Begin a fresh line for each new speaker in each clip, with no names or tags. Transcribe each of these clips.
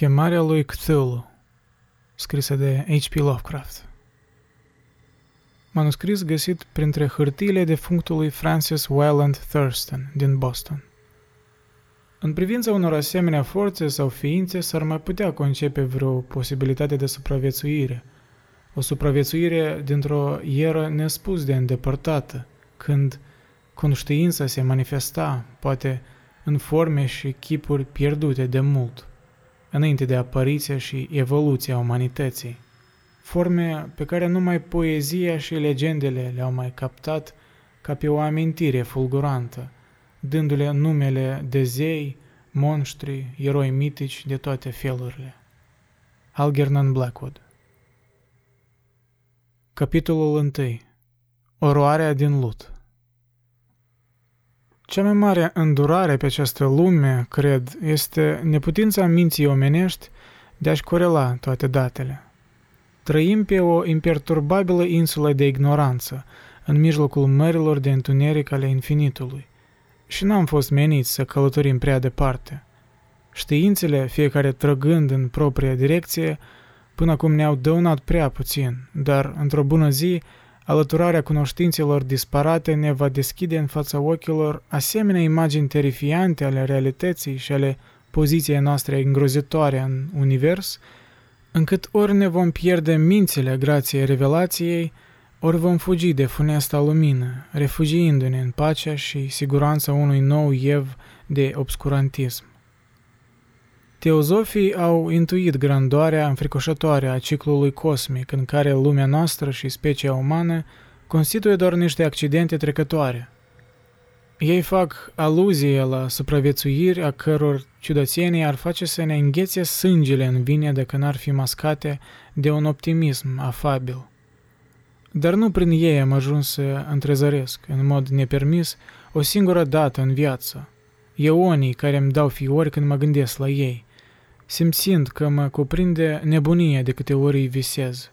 Chemarea lui Cthulhu, scrisă de H.P. Lovecraft. Manuscris găsit printre hârtiile defunctului Francis Wyland Thurston din Boston. În privința unor asemenea forțe sau ființe s-ar mai putea concepe vreo posibilitate de supraviețuire, o supraviețuire dintr-o eră nespus de îndepărtată, când conștiința se manifesta, poate în forme și chipuri pierdute de mult, înainte de apariția și evoluția umanității, forme pe care numai poezia și legendele le-au mai captat ca pe o amintire fulgurantă, dându-le numele de zei, monștri, eroi mitici de toate felurile. Algernon Blackwood. Capitolul 1 Oroarea din Lut Cea mai mare îndurare pe această lume, cred, este neputința minții omenești de a-și corela toate datele. Trăim pe o imperturbabilă insulă de ignoranță, în mijlocul mărilor de întuneric ale infinitului, și n-am fost meniți să călătorim prea departe. Științele, fiecare trăgând în propria direcție, până acum ne-au dăunat prea puțin, dar, într-o bună zi, alăturarea cunoștințelor disparate ne va deschide în fața ochilor asemenea imagini terifiante ale realității și ale poziției noastre îngrozitoare în univers, încât ori ne vom pierde mințile grație revelației, ori vom fugi de funesta lumină, refugiindu-ne în pacea și siguranța unui nou ev de obscurantism. Teozofii au intuit grandoarea înfricoșătoare a ciclului cosmic în care lumea noastră și specia umană constituie doar niște accidente trecătoare. Ei fac aluzie la supraviețuiri a căror ciudățenii ar face să ne înghețe sângele în vine dacă n-ar fi mascate de un optimism afabil. Dar nu prin ei am ajuns să întrezăresc, în mod nepermis, o singură dată în viață. Eonii care îmi dau fiori când mă gândesc la ei, simțind că mă cuprinde nebunie de câte ori îi visez.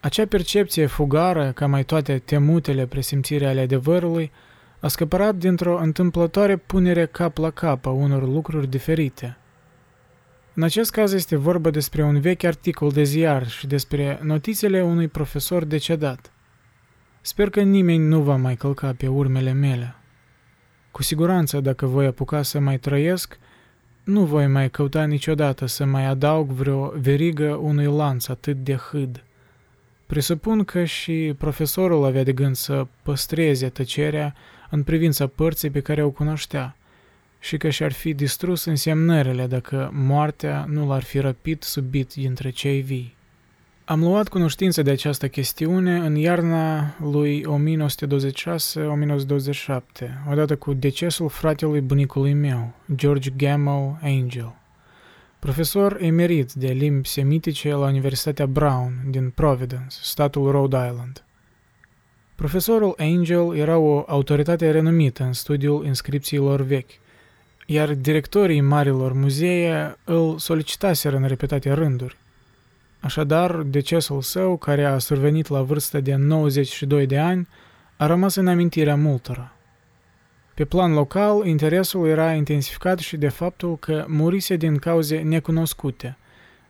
Acea percepție fugară, ca mai toate temutele presimțire ale adevărului, a scăpărat dintr-o întâmplătoare punere cap la cap a unor lucruri diferite. În acest caz este vorba despre un vechi articol de ziar și despre notițele unui profesor decedat. Sper că nimeni nu va mai călca pe urmele mele. Cu siguranță, dacă voi apuca să mai trăiesc, nu voi mai căuta niciodată să mai adaug vreo verigă unui lanț atât de hâd. Presupun că și profesorul avea de gând să păstreze tăcerea în privința părții pe care o cunoștea și că și-ar fi distrus însemnările dacă moartea nu l-ar fi răpit subit dintre cei vii. Am luat cunoștință de această chestiune în iarna lui 1926-1927, odată cu decesul fratelui bunicului meu, George Gamel Angel, profesor emerit de limbi semitice la Universitatea Brown din Providence, statul Rhode Island. Profesorul Angel era o autoritate renumită în studiul inscripțiilor vechi, iar directorii marilor muzee îl solicitaseră în repetate rânduri. Așadar, decesul său, care a survenit la vârstă de 92 de ani, a rămas în amintirea multora. Pe plan local, interesul era intensificat și de faptul că murise din cauze necunoscute,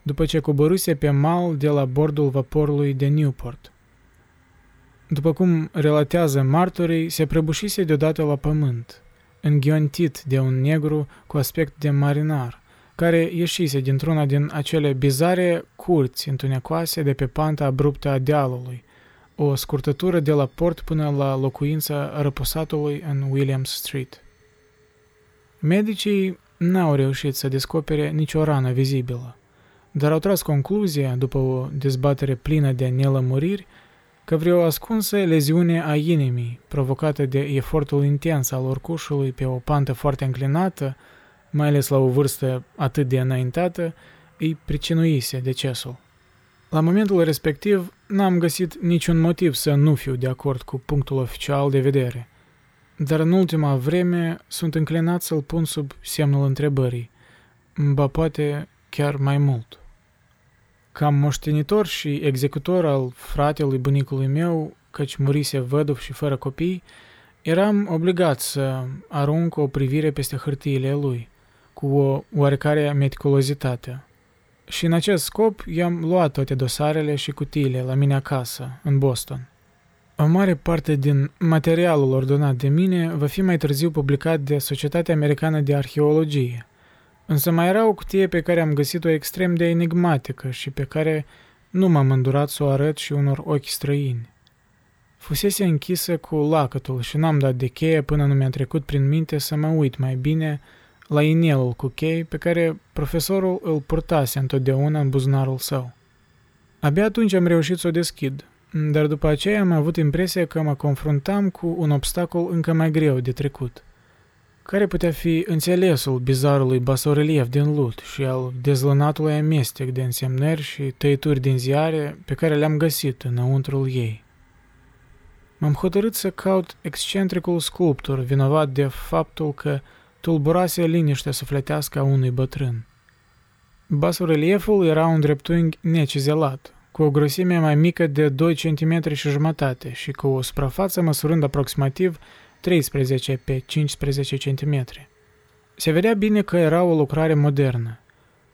după ce coborâse pe mal de la bordul vaporului de Newport. După cum relatează martorii, se prăbușise deodată la pământ, înghiontit de un negru cu aspect de marinar – care ieșise dintr-una din acele bizare curți întunecoase de pe panta abruptă a dealului, o scurtătură de la port până la locuința răposatului în Williams Street. Medicii n-au reușit să descopere nicio rană vizibilă, dar au tras concluzia, după o dezbatere plină de nelămuriri, că vreo ascunsă leziune a inimii, provocată de efortul intens al orcușului pe o pantă foarte înclinată, mai ales la o vârstă atât de înaintată, îi pricinuise decesul. La momentul respectiv, n-am găsit niciun motiv să nu fiu de acord cu punctul oficial de vedere, dar în ultima vreme sunt înclinat să-l pun sub semnul întrebării, ba poate chiar mai mult. Ca moștenitor și executor al fratelui bunicului meu, căci murise văduv și fără copii, eram obligat să arunc o privire peste hârtiile lui – cu o oarecare meticulozitate. și în acest scop i-am luat toate dosarele și cutiile la mine acasă, în Boston. O mare parte din materialul ordonat de mine va fi mai târziu publicat de Societatea Americană de Arheologie. Însă mai era o cutie pe care am găsit-o extrem de enigmatică și pe care nu m-am îndurat să o arăt și unor ochi străini. Fusese închisă cu lacătul și n-am dat de cheie până nu mi-a trecut prin minte să mă uit mai bine la inelul cu chei pe care profesorul îl purtase întotdeauna în buzunarul său. Abia atunci am reușit să o deschid, dar după aceea am avut impresia că mă confruntam cu un obstacol încă mai greu de trecut. Care putea fi înțelesul bizarului basorelief din lut și al dezlănatului amestec de însemnări și tăituri din ziare pe care le-am găsit înăuntrul ei. M-am hotărât să caut excentricul sculptor vinovat de faptul că tulburase liniștea sufletească a unui bătrân. Basorelieful era un dreptunghi necizelat, cu o grosime mai mică de 2 cm și jumătate și cu o suprafață măsurând aproximativ 13 pe 15 cm. Se vedea bine că era o lucrare modernă.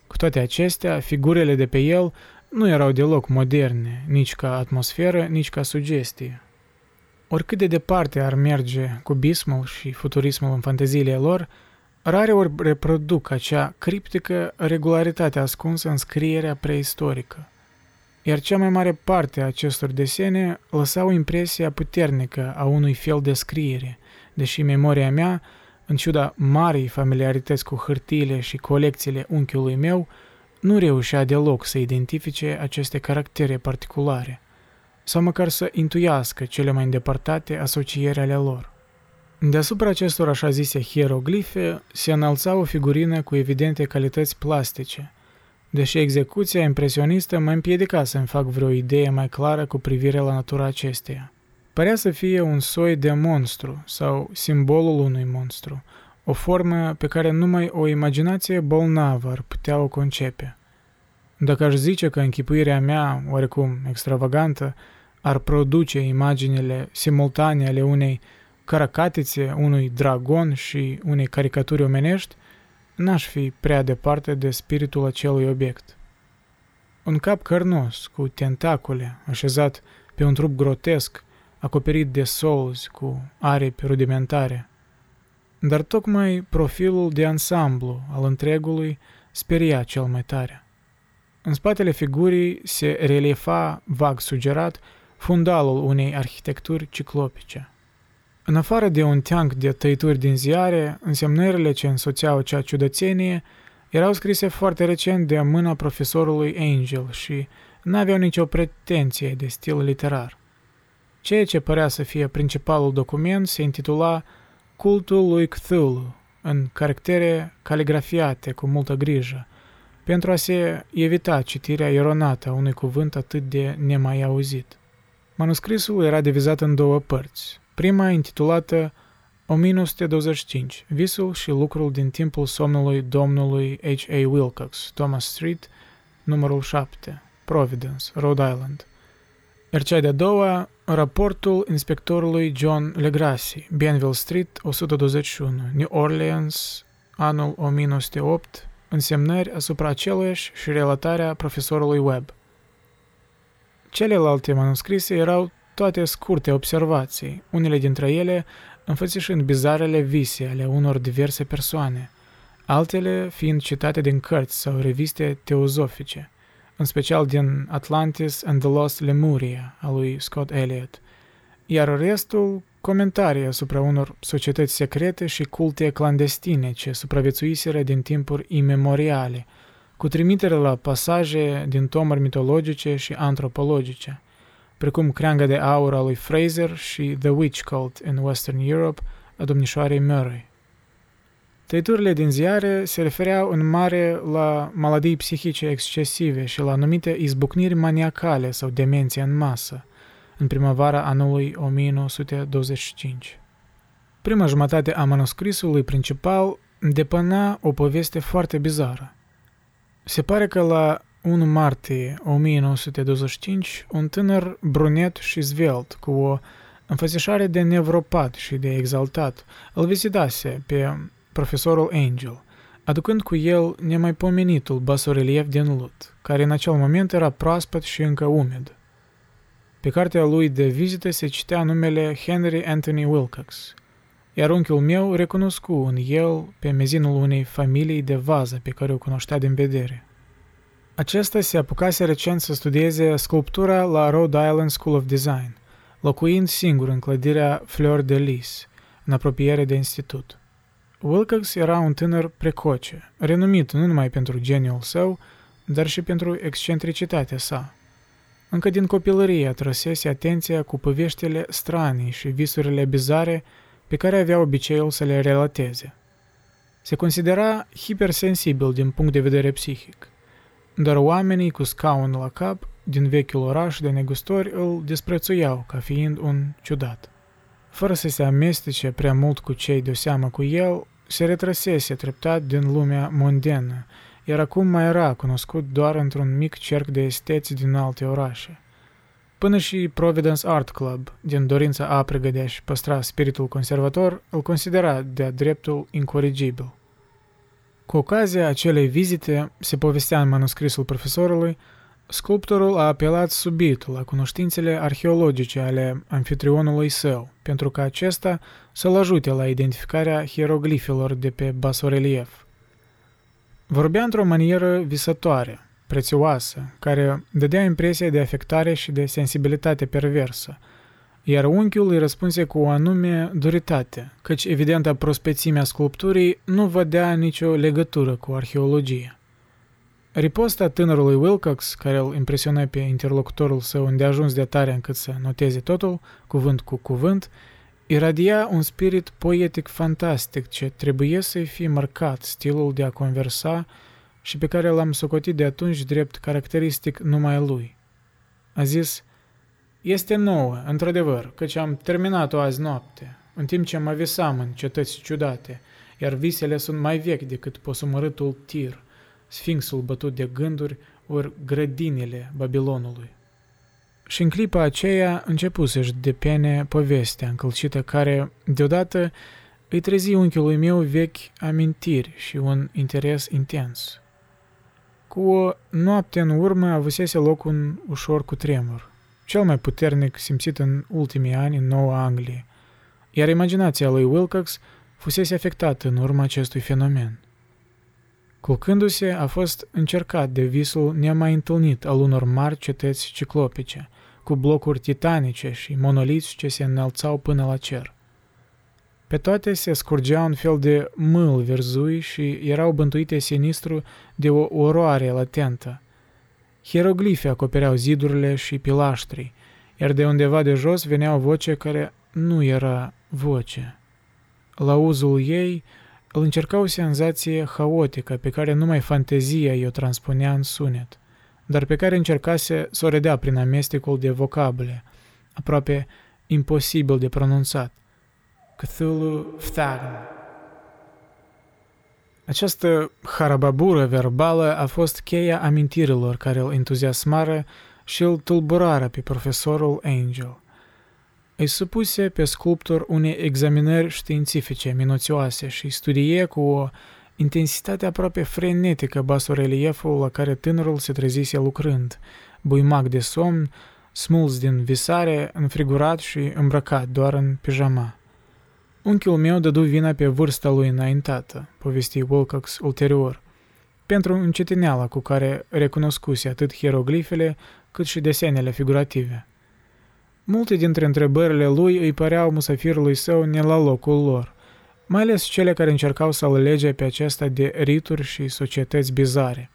Cu toate acestea, figurile de pe el nu erau deloc moderne, nici ca atmosferă, nici ca sugestie. Oricât de departe ar merge cubismul și futurismul în fanteziile lor, rare ori reproduc acea criptică regularitate ascunsă în scrierea preistorică. Iar cea mai mare parte a acestor desene lăsau impresia puternică a unui fel de scriere, deși memoria mea, în ciuda marii familiarități cu hârtiile și colecțiile unchiului meu, nu reușea deloc să identifice aceste caractere particulare sau măcar să intuiască cele mai îndepărtate asocieri ale lor. Deasupra acestor așa zise hieroglife se înălța o figurină cu evidente calități plastice, deși execuția impresionistă mă împiedica să-mi fac vreo idee mai clară cu privire la natura acesteia. Părea să fie un soi de monstru sau simbolul unui monstru, o formă pe care numai o imaginație bolnavă ar putea o concepe. Dacă aș zice că închipuirea mea, oarecum extravagantă, ar produce imaginile simultane ale unei caracatițe, unui dragon și unei caricaturi omenești, n-aș fi prea departe de spiritul acelui obiect. Un cap cărnos, cu tentacule, așezat pe un trup grotesc, acoperit de solzi cu aripi rudimentare. Dar tocmai profilul de ansamblu al întregului speria cel mai tare. În spatele figurii se reliefa vag sugerat fundalul unei arhitecturi ciclopice. În afară de un teanc de tăituri din ziare, însemnările ce însoțeau acea ciudățenie erau scrise foarte recent de mâna profesorului Angel și n-aveau nicio pretenție de stil literar. Ceea ce părea să fie principalul document se intitula Cultul lui Cthulhu, în caractere caligrafiate cu multă grijă, pentru a se evita citirea eronată a unui cuvânt atât de nemai auzit. Manuscrisul era divizat în două părți. Prima intitulată 1925, Visul și lucrul din timpul somnului domnului H.A. Wilcox, Thomas Street, numărul 7, Providence, Rhode Island. Iar cea de-a doua, raportul inspectorului John Legrassi, Bienville Street, 121, New Orleans, anul 1908, însemnări asupra aceluiași și relatarea profesorului Webb. Celelalte manuscrise erau toate scurte observații, unele dintre ele înfățișând bizarele vise ale unor diverse persoane, altele fiind citate din cărți sau reviste teozofice, în special din Atlantis and the Lost Lemuria a lui Scott Elliot, iar restul comentarii asupra unor societăți secrete și culte clandestine ce supraviețuiseră din timpuri imemoriale, cu trimitere la pasaje din tomuri mitologice și antropologice, precum Creanga de aur a lui Fraser și The Witch Cult in Western Europe a domnișoarei Murray. Tăiturile din ziare se refereau în mare la maladii psihice excesive și la anumite izbucniri maniacale sau demenție în masă, în primăvara anului 1925. Prima jumătate a manuscrisului principal depăna o poveste foarte bizară. Se pare că la 1 martie 1925, un tânăr brunet și zvelt, cu o înfățișare de nevropat și de exaltat, îl vizitase pe profesorul Angel, aducând cu el nemaipomenitul basorelief din Lut, care în acel moment era proaspăt și încă umed. Pe cartea lui de vizită se citea numele Henry Anthony Wilcox, iar unchiul meu recunoscu în el pe mezinul unei familii de vază pe care o cunoștea din vedere. Acesta se apucase recent să studieze sculptura la Rhode Island School of Design, locuind singur în clădirea Fleur de Lis, în apropiere de institut. Wilcox era un tânăr precoce, renumit nu numai pentru geniul său, dar și pentru excentricitatea sa. Încă din copilărie atrăsese atenția cu poveștile stranii și visurile bizare pe care avea obiceiul să le relateze. Se considera hipersensibil din punct de vedere psihic, dar oamenii cu scaun la cap din vechiul oraș de negustori îl disprețuiau ca fiind un ciudat. Fără să se amestece prea mult cu cei de seamă cu el, se retrăsese treptat din lumea mondenă, iar acum mai era cunoscut doar într-un mic cerc de esteți din alte orașe. Până și Providence Art Club, din dorința aprigă de a-și păstra spiritul conservator, îl considera de-a dreptul incorrigibil. Cu ocazia acelei vizite, se povestea în manuscrisul profesorului, sculptorul a apelat subit la cunoștințele arheologice ale anfitrionului său, pentru ca acesta să-l ajute la identificarea hieroglifelor de pe basorelief. Vorbea într-o manieră visătoare, prețioasă, care dădea impresia de afectare și de sensibilitate perversă, iar unchiul îi răspunse cu o anume duritate, căci evidenta prospețimea sculpturii nu vedea nicio legătură cu arheologia. Riposta tânărului Wilcox, care îl impresiona pe interlocutorul său îndeajuns de tare încât să noteze totul, cuvânt cu cuvânt, iradia un spirit poetic fantastic ce trebuie să-i fi marcat stilul de a conversa și pe care l-am socotit de atunci drept caracteristic numai lui. A zis, Este nouă, într-adevăr, căci am terminat-o azi noapte, în timp ce mă visam în cetăți ciudate, iar visele sunt mai vechi decât posumărâtul tir, sfinxul bătut de gânduri, ori grădinile Babilonului. Și în clipa aceea începu să-și depene povestea încălcită care, deodată, îi trezi unchiului meu vechi amintiri și un interes intens. Cu o noapte în urmă avusese loc un ușor cutremur, cel mai puternic simțit în ultimii ani în Noua Anglie, iar imaginația lui Wilcox fusese afectată în urma acestui fenomen. Culcându-se, a fost încercat de visul nemai întâlnit al unor mari cetăți ciclopice, cu blocuri titanice și monoliți ce se înălțau până la cer. Pe toate se scurgea un fel de mâl verzui și erau bântuite sinistru de o oroare latentă. Hieroglife acopereau zidurile și pilaștrii, iar de undeva de jos venea o voce care nu era voce. La uzul ei îl încerca o senzație haotică pe care numai fantezia i-o transpunea în sunet, dar pe care încercase să o redea prin amestecul de vocabule, aproape imposibil de pronunțat. Cthulhu Phthagm. Această harababură verbală a fost cheia amintirilor care îl entuziasmară și îl tulburară pe profesorul Angel. Îi supuse pe sculptor unei examinări științifice minuțioase și studie cu o intensitate aproape frenetică basorelieful la care tânărul se trezise lucrând, buimac de somn, smuls din visare, înfrigurat și îmbrăcat doar în pijama. Unchiul meu dădu vina pe vârsta lui înaintată, povesti Wilcox ulterior, pentru încetineala cu care recunoscuse atât hieroglifele cât și desenele figurative. Multe dintre întrebările lui îi păreau musafirului său ne la locul lor, mai ales cele care încercau să-l lege pe acesta de rituri și societăți bizare.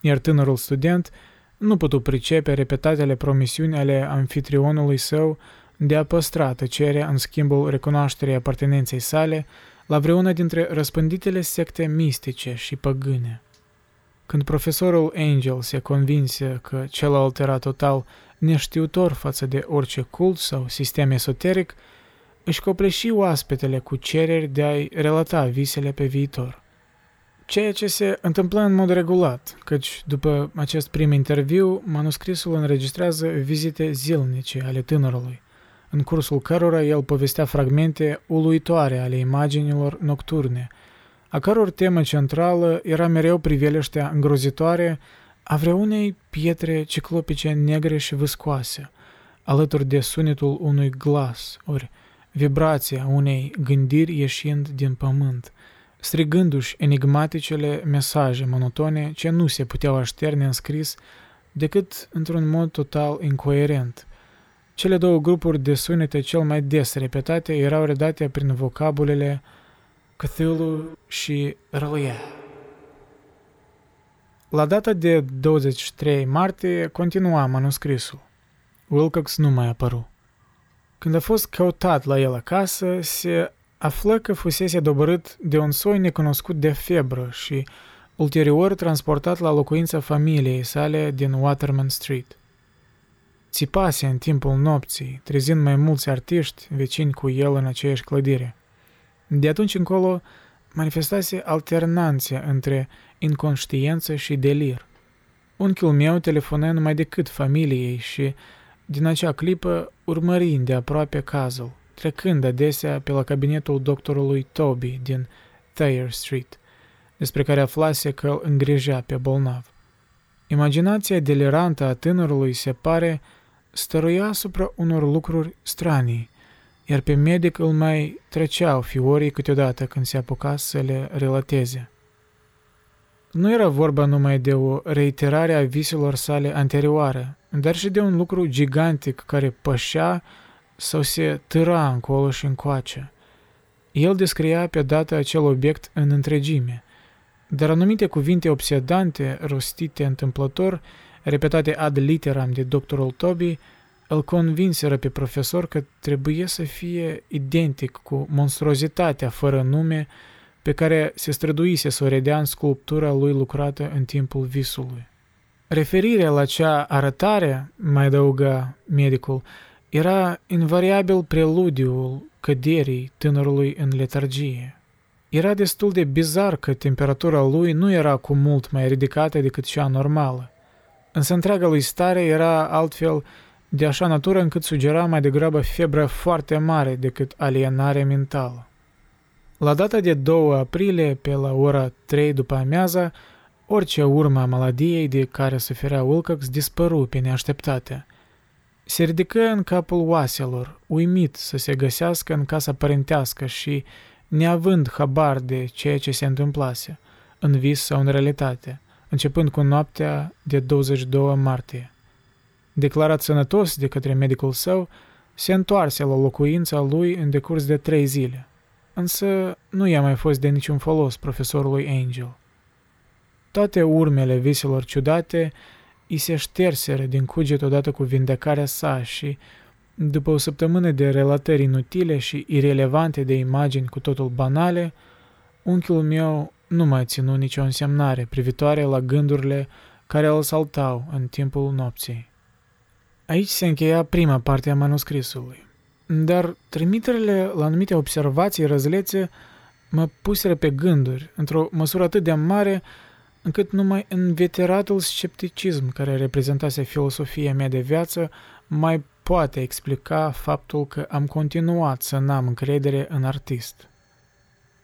Iar tânărul student nu putu pricepe repetatele promisiuni ale anfitrionului său de a păstra tăcerea în schimbul recunoașterii apartenenței sale la vreuna dintre răspânditele secte mistice și păgâne. Când profesorul Angel se convinse că celălalt era total neștiutor față de orice cult sau sistem esoteric, își copleși oaspetele cu cereri de a-i relata visele pe viitor. Ceea ce se întâmplă în mod regulat, căci după acest prim interviu, manuscrisul înregistrează vizite zilnice ale tânărului, în cursul cărora el povestea fragmente uluitoare ale imaginilor nocturne, a căror temă centrală era mereu priveliștea îngrozitoare a vreunei pietre ciclopice negre și viscoase, alături de sunetul unui glas, ori vibrația unei gândiri ieșind din pământ, strigându-și enigmaticele mesaje monotone ce nu se puteau așterne în scris decât într-un mod total incoerent. Cele două grupuri de sunete cel mai des repetate erau redate prin vocabulele Cthulhu și Râlie. La data de 23 martie continua manuscrisul. Wilcox nu mai apăru. Când a fost căutat la el acasă, se află că fusese dobărât de un soi necunoscut de febră și ulterior transportat la locuința familiei sale din Waterman Street. Țipase în timpul nopții, trezind mai mulți artiști vecini cu el în aceeași clădire. De atunci încolo manifestase alternanțe între inconștiență și delir. Unchiul meu telefonă numai decât familiei și, din acea clipă, urmărind de aproape cazul, trecând adesea pe la cabinetul doctorului Toby din Thayer Street, despre care aflase că îl îngrijea pe bolnav. Imaginația delirantă a tânărului se pare stăruia asupra unor lucruri stranii, iar pe medic îl mai treceau fiorii câteodată când se apuca să le relateze. Nu era vorba numai de o reiterare a viselor sale anterioare, dar și de un lucru gigantic care pășea sau se târa încolo și încoace. El descria pe dată acel obiect în întregime, dar anumite cuvinte obsedante, rostite întâmplător, repetate ad literam de doctorul Toby, îl convinseră pe profesor că trebuie să fie identic cu monstruozitatea fără nume pe care se străduise să o redea în sculptura lui lucrată în timpul visului. Referirea la cea arătare, mai adăuga medicul, era invariabil preludiul căderii tânărului în letargie. Era destul de bizar că temperatura lui nu era cu mult mai ridicată decât cea normală. Însă întreaga lui stare era altfel de așa natură încât sugera mai degrabă febră foarte mare decât alienare mentală. La data de 2 aprilie, pe la ora 3 după amiaza, orice urmă a maladiei de care suferea Wilcox dispăru pe neașteptate. Se ridică în capul oaselor, uimit să se găsească în casa părintească și, neavând habar de ceea ce se întâmplase, în vis sau în realitate, începând cu noaptea de 22 martie. Declarat sănătos de către medicul său, se întoarse la locuința lui în decurs de trei zile însă nu i-a mai fost de niciun folos profesorului Angel. Toate urmele viselor ciudate îi se șterseră din cuget odată cu vindecarea sa și, după o săptămână de relatări inutile și irelevante de imagini cu totul banale, unchiul meu nu mai ținu nicio însemnare privitoare la gândurile care îl saltau în timpul nopții. Aici se încheia prima parte a manuscrisului. Dar trimiterile la anumite observații răzlețe mă puseră pe gânduri, într-o măsură atât de mare, încât numai înveteratul scepticism care reprezentase filosofia mea de viață mai poate explica faptul că am continuat să n-am încredere în artist.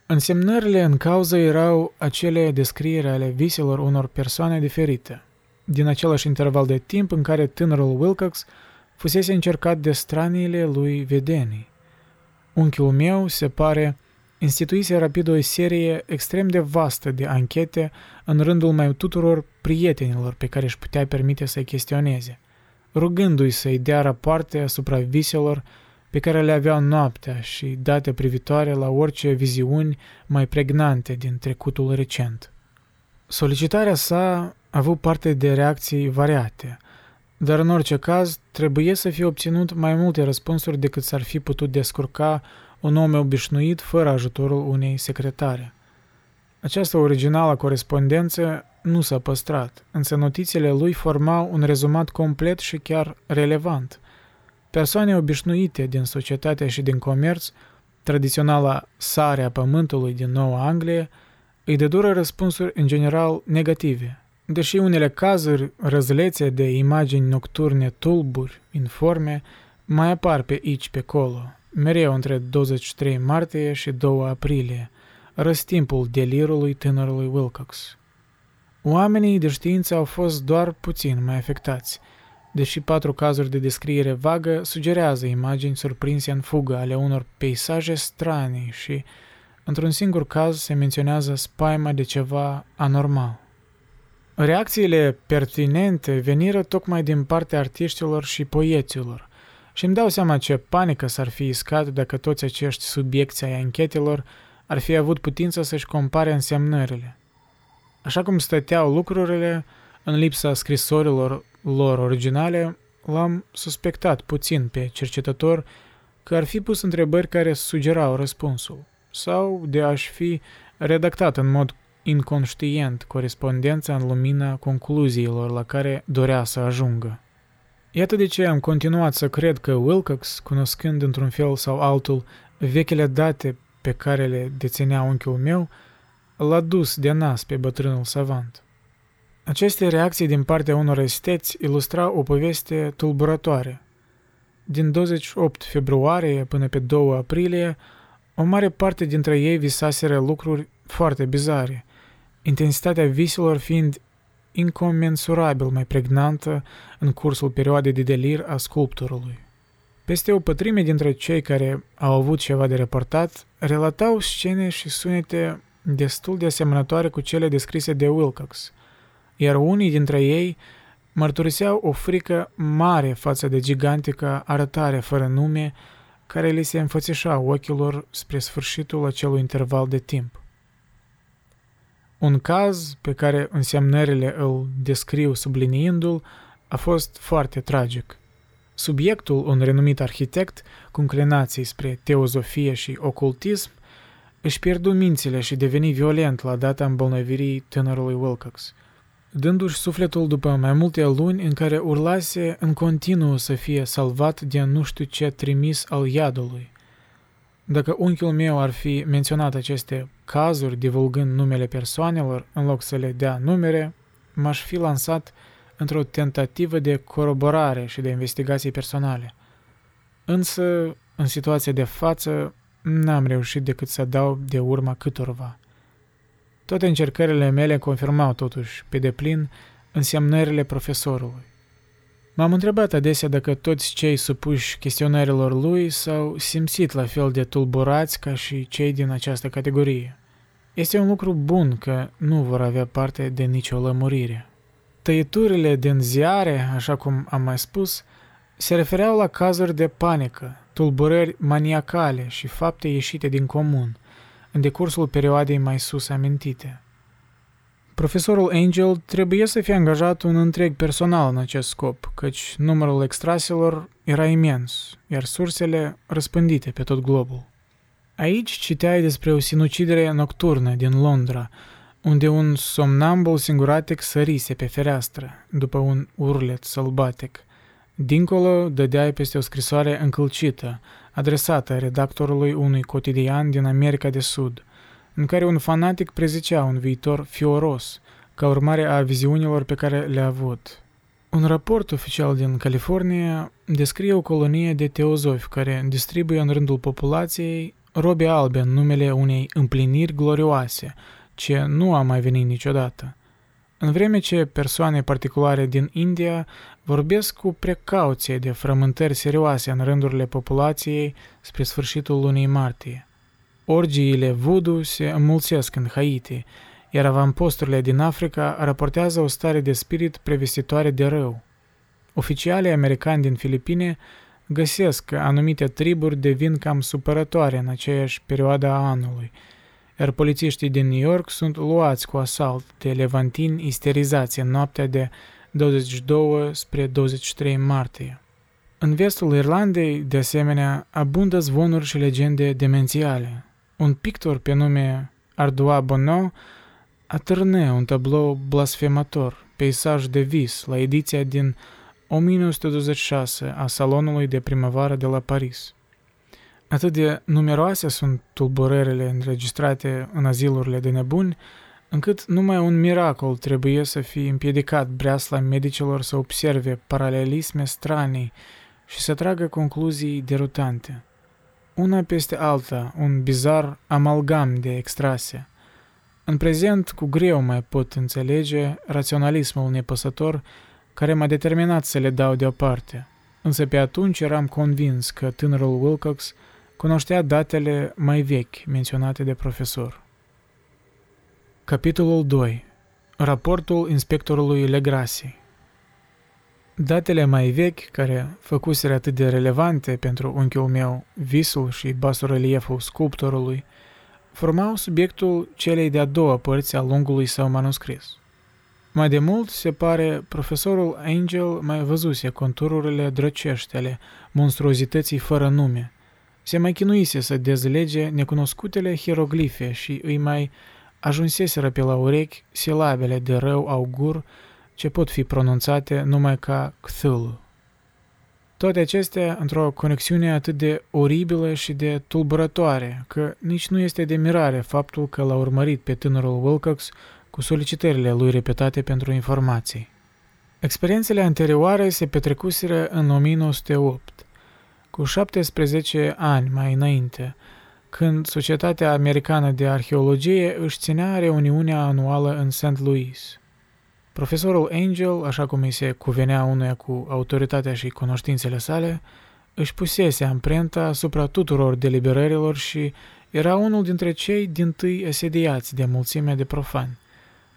Însemnările în cauză erau acele descriere ale viselor unor persoane diferite, din același interval de timp în care tânărul Wilcox fusese încercat de straniile lui vedenii. Unchiul meu, se pare, instituise rapid o serie extrem de vastă de anchete în rândul mai tuturor prietenilor pe care își putea permite să-i chestioneze, rugându-i să-i dea rapoarte asupra viselor pe care le aveau noaptea și date privitoare la orice viziuni mai pregnante din trecutul recent. Solicitarea sa a avut parte de reacții variate – dar în orice caz, trebuie să fie obținut mai multe răspunsuri decât s-ar fi putut descurca un om obișnuit fără ajutorul unei secretare. Această originală corespondență nu s-a păstrat, însă notițele lui formau un rezumat complet și chiar relevant. Persoane obișnuite din societatea și din comerț, tradiționala sare a pământului din Noua Anglie, îi dedură răspunsuri în general negative – Deși unele cazuri răzlețe de imagini nocturne tulburi, informe, mai apar pe aici pe colo, mereu între 23 martie și 2 aprilie, răstimpul delirului tânărului Wilcox. Oamenii de știință au fost doar puțin mai afectați, deși patru cazuri de descriere vagă sugerează imagini surprinse în fugă ale unor peisaje stranii și, într-un singur caz, se menționează spaima de ceva anormal. Reacțiile pertinente veniră tocmai din partea artiștilor și poeților și îmi dau seama ce panică s-ar fi iscat dacă toți acești subiecti ai anchetelor ar fi avut putință să-și compare însemnările. Așa cum stăteau lucrurile, în lipsa scrisorilor lor originale, l-am suspectat puțin pe cercetător că ar fi pus întrebări care sugerau răspunsul, sau de a-și fi redactat în mod inconștient corespondența în lumina concluziilor la care dorea să ajungă. Iată de ce am continuat să cred că Wilcox, cunoscând într-un fel sau altul vechile date pe care le deținea unchiul meu, l-a dus de nas pe bătrânul savant. Aceste reacții din partea unor esteți ilustrau o poveste tulburătoare. Din 28 februarie până pe 2 aprilie, o mare parte dintre ei visaseră lucruri foarte bizare, intensitatea viselor fiind incomensurabil mai pregnantă în cursul perioadei de delir a sculptorului. Peste o pătrime dintre cei care au avut ceva de reportat relatau scene și sunete destul de asemănătoare cu cele descrise de Wilcox, iar unii dintre ei mărturiseau o frică mare față de gigantica arătare fără nume care li se înfățișa ochilor spre sfârșitul acelui interval de timp. Un caz pe care însemnările îl descriu subliniindu-l a fost foarte tragic. Subiectul, un renumit arhitect cu înclinații spre teozofie și ocultism, își pierdu mințile și deveni violent la data îmbolnăvirii tânărului Wilcox, dându-și sufletul după mai multe luni în care urlase în continuu să fie salvat de nu știu ce trimis al iadului. Dacă unchiul meu ar fi menționat aceste cazuri divulgând numele persoanelor în loc să le dea numere, m-aș fi lansat într-o tentativă de coroborare și de investigații personale. Însă, în situația de față, n-am reușit decât să dau de urma câtorva. Toate încercările mele confirmau totuși, pe deplin, însemnările profesorului. M-am întrebat adesea dacă toți cei supuși chestionărilor lui s-au simțit la fel de tulburați ca și cei din această categorie. Este un lucru bun că nu vor avea parte de nicio lămurire. Tăieturile din ziare, așa cum am mai spus, se refereau la cazuri de panică, tulburări maniacale și fapte ieșite din comun, în decursul perioadei mai sus amintite – Profesorul Angel trebuie să fie angajat un întreg personal în acest scop, căci numărul extraselor era imens, iar sursele răspândite pe tot globul. Aici citeai despre o sinucidere nocturnă din Londra, unde un somnambul singuratic sărise pe fereastră, după un urlet sălbatic. Dincolo dădeai peste o scrisoare încălcită, adresată redactorului unui cotidian din America de Sud – în care un fanatic prezicea un viitor fioros, ca urmare a viziunilor pe care le-a avut. Un raport oficial din California descrie o colonie de teozofi care distribuie în rândul populației robe albe în numele unei împliniri glorioase, ce nu a mai venit niciodată. În vreme ce persoane particulare din India vorbesc cu precauție de frământări serioase în rândurile populației spre sfârșitul lunii martie. Orgiile voodoo se înmulțesc în Haiti, iar avamposturile din Africa raportează o stare de spirit prevestitoare de rău. Oficialii americani din Filipine găsesc că anumite triburi devin cam supărătoare în aceeași perioadă a anului, iar polițiștii din New York sunt luați cu asalt de levantini isterizați în noaptea de 22 spre 23 martie. În vestul Irlandei, de asemenea, abundă zvonuri și legende demențiale, un pictor pe nume Ardois Bonneau atârne un tablou blasfemator, peisaj de vis, la ediția din 1926 a Salonului de Primăvară de la Paris. Atât de numeroase sunt tulburările înregistrate în azilurile de nebuni, încât numai un miracol trebuie să fie împiedicat breasla medicilor să observe paralelisme stranii și să tragă concluzii derutante – una peste alta, un bizar amalgam de extrase. În prezent, cu greu mai pot înțelege raționalismul nepăsător care m-a determinat să le dau deoparte. Însă pe atunci eram convins că tânărul Wilcox cunoștea datele mai vechi menționate de profesor. Capitolul 2. Raportul inspectorului Legrasi Datele mai vechi, care făcuseră atât de relevante pentru unchiul meu, visul și basorelieful sculptorului, formau subiectul celei de-a doua părți a lungului său manuscris. Mai de mult, se pare, profesorul Angel mai văzuse contururile drăcești ale monstruozității fără nume. Se mai chinuise să dezlege necunoscutele hieroglife și îi mai ajunseseră pe la urechi silabele de rău augur ce pot fi pronunțate numai ca Cthulhu. Toate acestea într-o conexiune atât de oribilă și de tulburătoare, că nici nu este de mirare faptul că l-a urmărit pe tânărul Wilcox cu solicitările lui repetate pentru informații. Experiențele anterioare se petrecuseră în 1908, cu 17 ani mai înainte, când Societatea Americană de Arheologie își ținea reuniunea anuală în St. Louis. Profesorul Angel, așa cum îi se cuvenea unuia cu autoritatea și cunoștințele sale, își pusese amprenta asupra tuturor deliberărilor și era unul dintre cei din tâi asediați de mulțimea de profani,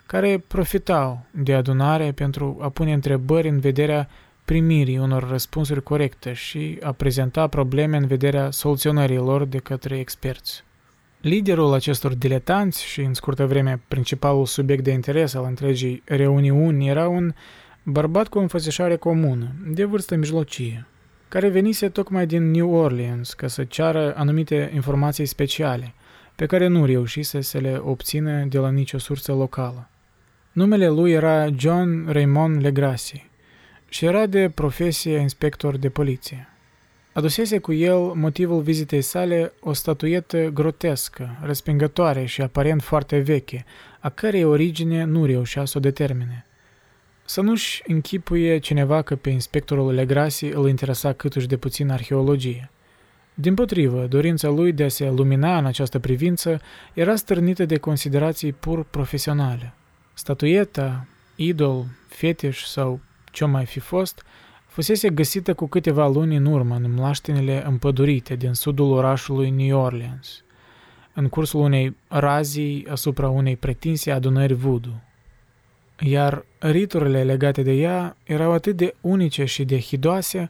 care profitau de adunare pentru a pune întrebări în vederea primirii unor răspunsuri corecte și a prezenta probleme în vederea soluționării lor de către experți. Liderul acestor diletanți și, în scurtă vreme, principalul subiect de interes al întregii reuniuni era un bărbat cu o înfățișare comună, de vârstă mijlocie, care venise tocmai din New Orleans ca să ceară anumite informații speciale, pe care nu reușise să le obțină de la nicio sursă locală. Numele lui era John Raymond Legrassi și era de profesie inspector de poliție. Adusese cu el motivul vizitei sale o statuetă grotescă, respingătoare și aparent foarte veche, a cărei origine nu reușea să o determine. Să nu-și închipuie cineva că pe inspectorul Legrasi îl interesa câtuși de puțin arheologie. Din potrivă, dorința lui de a se lumina în această privință era stârnită de considerații pur profesionale. Statueta, idol, fetiș sau ce mai fi fost – fusese găsită cu câteva luni în urmă în mlaștinile împădurite din sudul orașului New Orleans, în cursul unei razii asupra unei pretinse adunări voodoo. Iar riturile legate de ea erau atât de unice și de hidoase,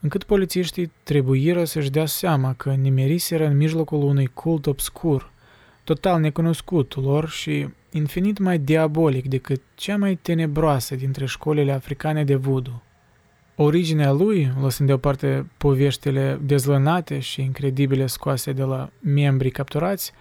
încât polițiștii trebuiră să-și dea seama că nimeriseră în mijlocul unui cult obscur, total necunoscut lor și infinit mai diabolic decât cea mai tenebroasă dintre școlile africane de voodoo. Originea lui, lăsând deoparte poveștile dezlănate și incredibile scoase de la membrii capturați,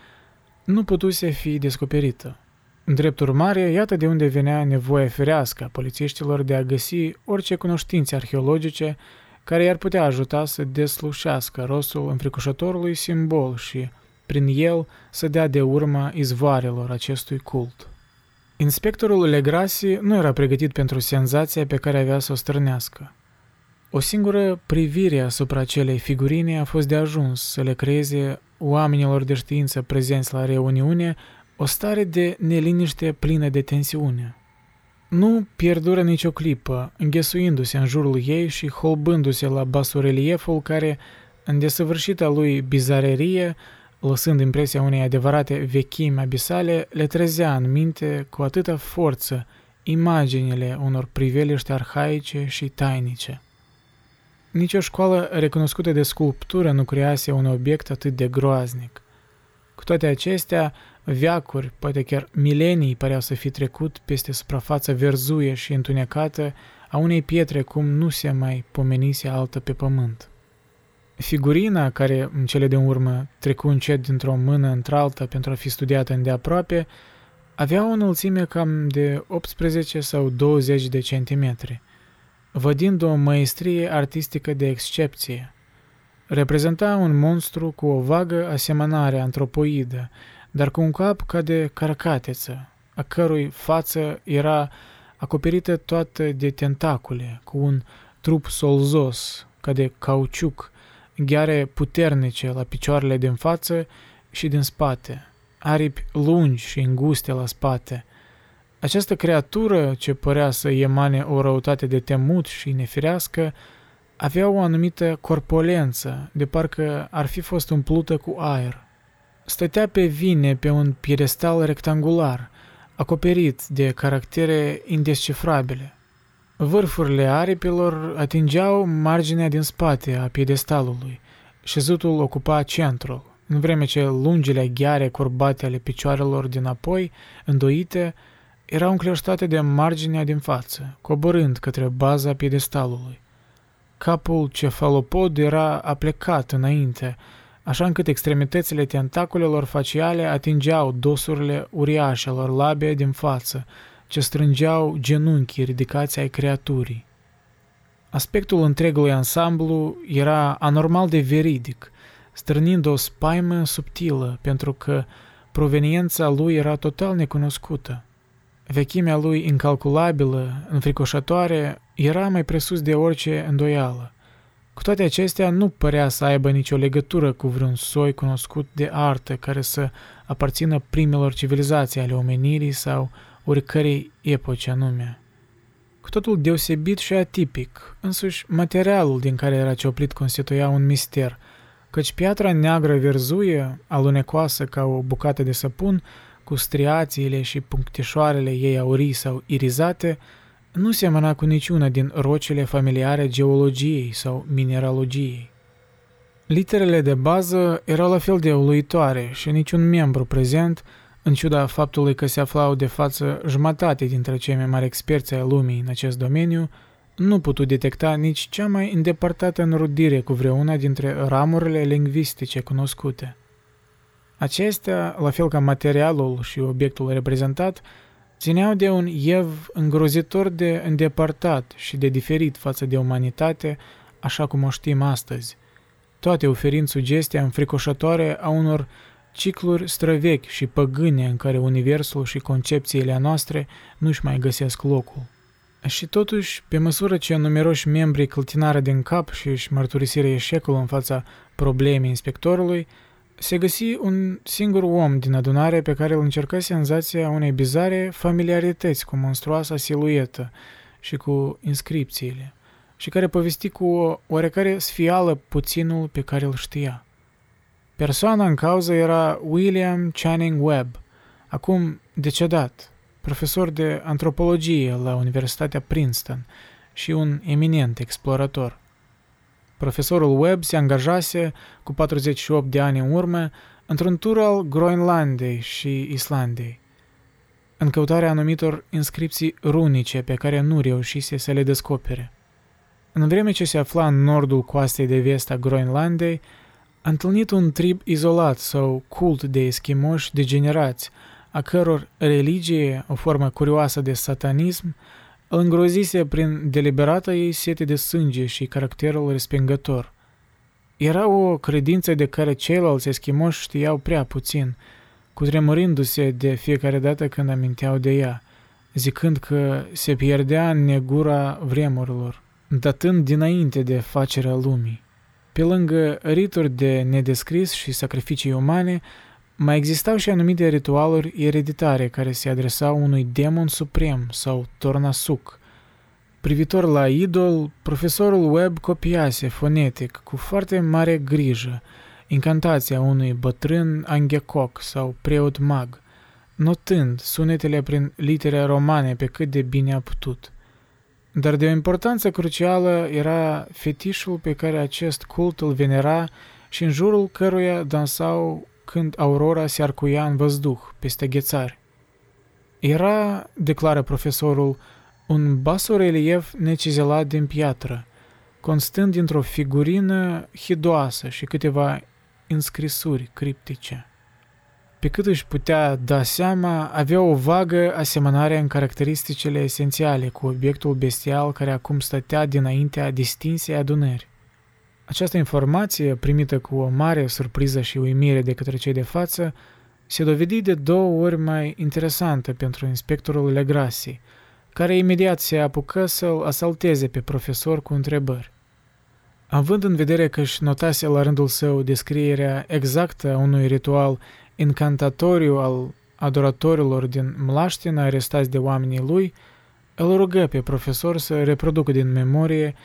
nu putuse fi descoperită. În drept urmare, iată de unde venea nevoia ferească a polițiștilor de a găsi orice cunoștințe arheologice care i-ar putea ajuta să deslușească rostul înfricoșătorului simbol și, prin el, să dea de urmă izvoarelor acestui cult. Inspectorul Legrasi nu era pregătit pentru senzația pe care avea să o strânească. O singură privire asupra acelei figurine a fost de ajuns să le creeze oamenilor de știință prezenți la reuniune o stare de neliniște plină de tensiune. Nu pierdură nicio clipă, înghesuindu-se în jurul ei și holbându-se la basorelieful care, în desăvârșita lui bizarerie, lăsând impresia unei adevărate vechimi abisale, le trezea în minte cu atâta forță imaginile unor priveliști arhaice și tainice. Nici o școală recunoscută de sculptură nu crease un obiect atât de groaznic. Cu toate acestea, veacuri, poate chiar milenii păreau să fi trecut peste suprafața verzuie și întunecată a unei pietre cum nu se mai pomenise altă pe pământ. Figurina, care în cele din urmă trecu încet dintr-o mână într-alta pentru a fi studiată îndeaproape, avea o înălțime cam de 18 sau 20 de centimetri – vădind o măestrie artistică de excepție. Reprezenta un monstru cu o vagă asemănare antropoidă, dar cu un cap ca de carcateță, a cărui față era acoperită toată de tentacule, cu un trup solzos, ca de cauciuc, gheare puternice la picioarele din față și din spate, aripi lungi și înguste la spate. Această creatură, ce părea să emane o răutate de temut și nefirească, avea o anumită corpolență, de parcă ar fi fost umplută cu aer. Stătea pe vine pe un piedestal rectangular, acoperit de caractere indescifrabile. Vârfurile aripilor atingeau marginea din spate a piedestalului. Șezutul ocupa centrul, în vreme ce lungile gheare curbate ale picioarelor dinapoi, îndoite, erau încleștate de marginea din față, coborând către baza piedestalului. Capul cefalopod era aplecat înainte, așa încât extremitățile tentaculelor faciale atingeau dosurile uriașelor labe din față, ce strângeau genunchii ridicați ai creaturii. Aspectul întregului ansamblu era anormal de veridic, strânind o spaimă subtilă, pentru că proveniența lui era total necunoscută. Vechimea lui incalculabilă, înfricoșătoare, era mai presus de orice îndoială. Cu toate acestea, nu părea să aibă nicio legătură cu vreun soi cunoscut de artă care să aparțină primelor civilizații ale omenirii sau oricărei epoci anume. Cu totul deosebit și atipic, însuși materialul din care era cioplit constituia un mister, căci piatra neagră verzuie, alunecoasă ca o bucată de săpun, cu striațiile și punctișoarele ei aurii sau irizate, nu semăna cu niciuna din rocile familiare geologiei sau mineralogiei. Literele de bază erau la fel de uluitoare și niciun membru prezent, în ciuda faptului că se aflau de față jumătate dintre cei mai mari experți ai lumii în acest domeniu, nu putu detecta nici cea mai îndepărtată înrudire cu vreuna dintre ramurile lingvistice cunoscute. Acestea, la fel ca materialul și obiectul reprezentat, țineau de un ev îngrozitor de îndepărtat și de diferit față de umanitate, așa cum o știm astăzi, toate oferind sugestia înfricoșătoare a unor cicluri străvechi și păgâne în care universul și concepțiile noastre nu-și mai găsesc locul. Și totuși, pe măsură ce numeroși membri clătinară din cap și își mărturisire eșecul în fața problemei inspectorului, se găsi un singur om din adunare pe care îl încerca senzația unei bizare familiarități cu monstruoasa siluetă și cu inscripțiile, și care povesti cu o oarecare sfială puținul pe care îl știa. Persoana în cauză era William Channing Webb, acum decedat, profesor de antropologie la Universitatea Princeton și un eminent explorator. Profesorul Webb se angajase cu 48 de ani în urmă într-un tur al Groenlandei și Islandei, în căutarea anumitor inscripții runice pe care nu reușise să le descopere. În vreme ce se afla în nordul coastei de vest a Groenlandei, a întâlnit un trib izolat sau cult de eschimoși degenerați, a căror religie, o formă curioasă de satanism, îl îngrozise prin deliberata ei sete de sânge și caracterul respingător. Era o credință de care ceilalți eschimoși știau prea puțin, cutremurându-se de fiecare dată când aminteau de ea, zicând că se pierdea în negura vremurilor, datând dinainte de facerea lumii. Pe lângă rituri de nedescris și sacrificii umane, mai existau și anumite ritualuri ereditare care se adresau unui demon suprem sau tornasuc. Privitor la idol, profesorul Webb copiase fonetic cu foarte mare grijă incantația unui bătrân anghecoc sau preot mag, notând sunetele prin litere romane pe cât de bine a putut. Dar de o importanță crucială era fetișul pe care acest cult îl venera și în jurul căruia dansau când aurora se arcuia în văzduh, peste ghețari. Era, declară profesorul, un basorelief necizelat din piatră, constând dintr-o figurină hidoasă și câteva înscrisuri criptice. Pe cât își putea da seama, avea o vagă asemănare în caracteristicile esențiale cu obiectul bestial care acum stătea dinaintea distinsei adunări. Această informație, primită cu o mare surpriză și uimire de către cei de față, se dovedi de două ori mai interesantă pentru inspectorul Legrassi, care imediat se apucă să-l asalteze pe profesor cu întrebări. Având în vedere că își notase la rândul său descrierea exactă a unui ritual incantatoriu al adoratorilor din mlaștină arestați de oamenii lui, îl rugă pe profesor să reproducă din memorie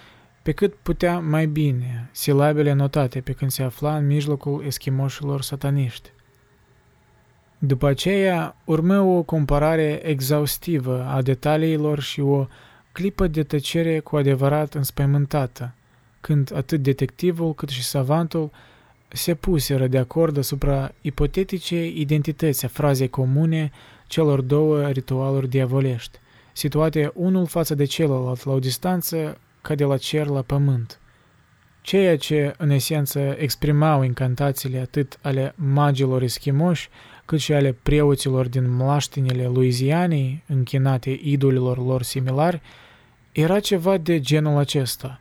pe cât putea mai bine silabele notate pe când se afla în mijlocul eschimoșilor sataniști. După aceea urmă o comparare exhaustivă a detaliilor și o clipă de tăcere cu adevărat înspăimântată, când atât detectivul cât și savantul se puseră de acord asupra ipoteticei identități a frazei comune celor două ritualuri diavolești, situate unul față de celălalt la o distanță ca de la cer la pământ. Ceea ce, în esență, exprimau incantațiile atât ale magilor eschimoși, cât și ale preoților din mlaștinile Louisianei, închinate idolilor lor similari, era ceva de genul acesta.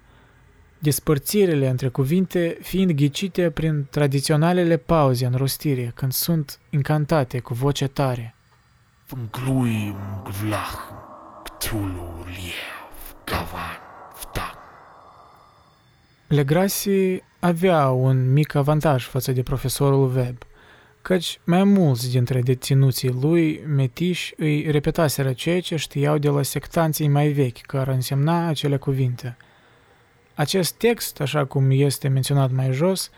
Despărțirile între cuvinte fiind ghicite prin tradiționalele pauze în rostire, când sunt incantate cu voce tare. Vngluim gvlach, cthulhu liev, gavan, vtak. Legrasi avea un mic avantaj față de profesorul Webb – căci mai mulți dintre deținuții lui metiși îi repetaseră ceea ce știau de la sectanții mai vechi, care însemna acele cuvinte. Acest text, așa cum este menționat mai jos,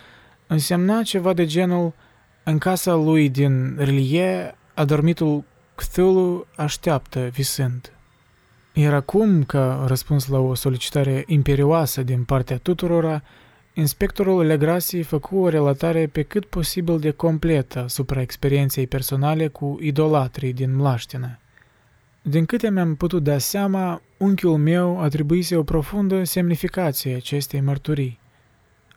însemna ceva de genul În casa lui din Rilie, adormitul Cthulhu așteaptă visând. Iar acum, ca răspuns la o solicitare imperioasă din partea tuturora, Inspectorul Legrasi făcu o relatare pe cât posibil de completă asupra experienței personale cu idolatrii din Mlaștină. Din câte mi-am putut da seama, unchiul meu atribuise o profundă semnificație acestei mărturii.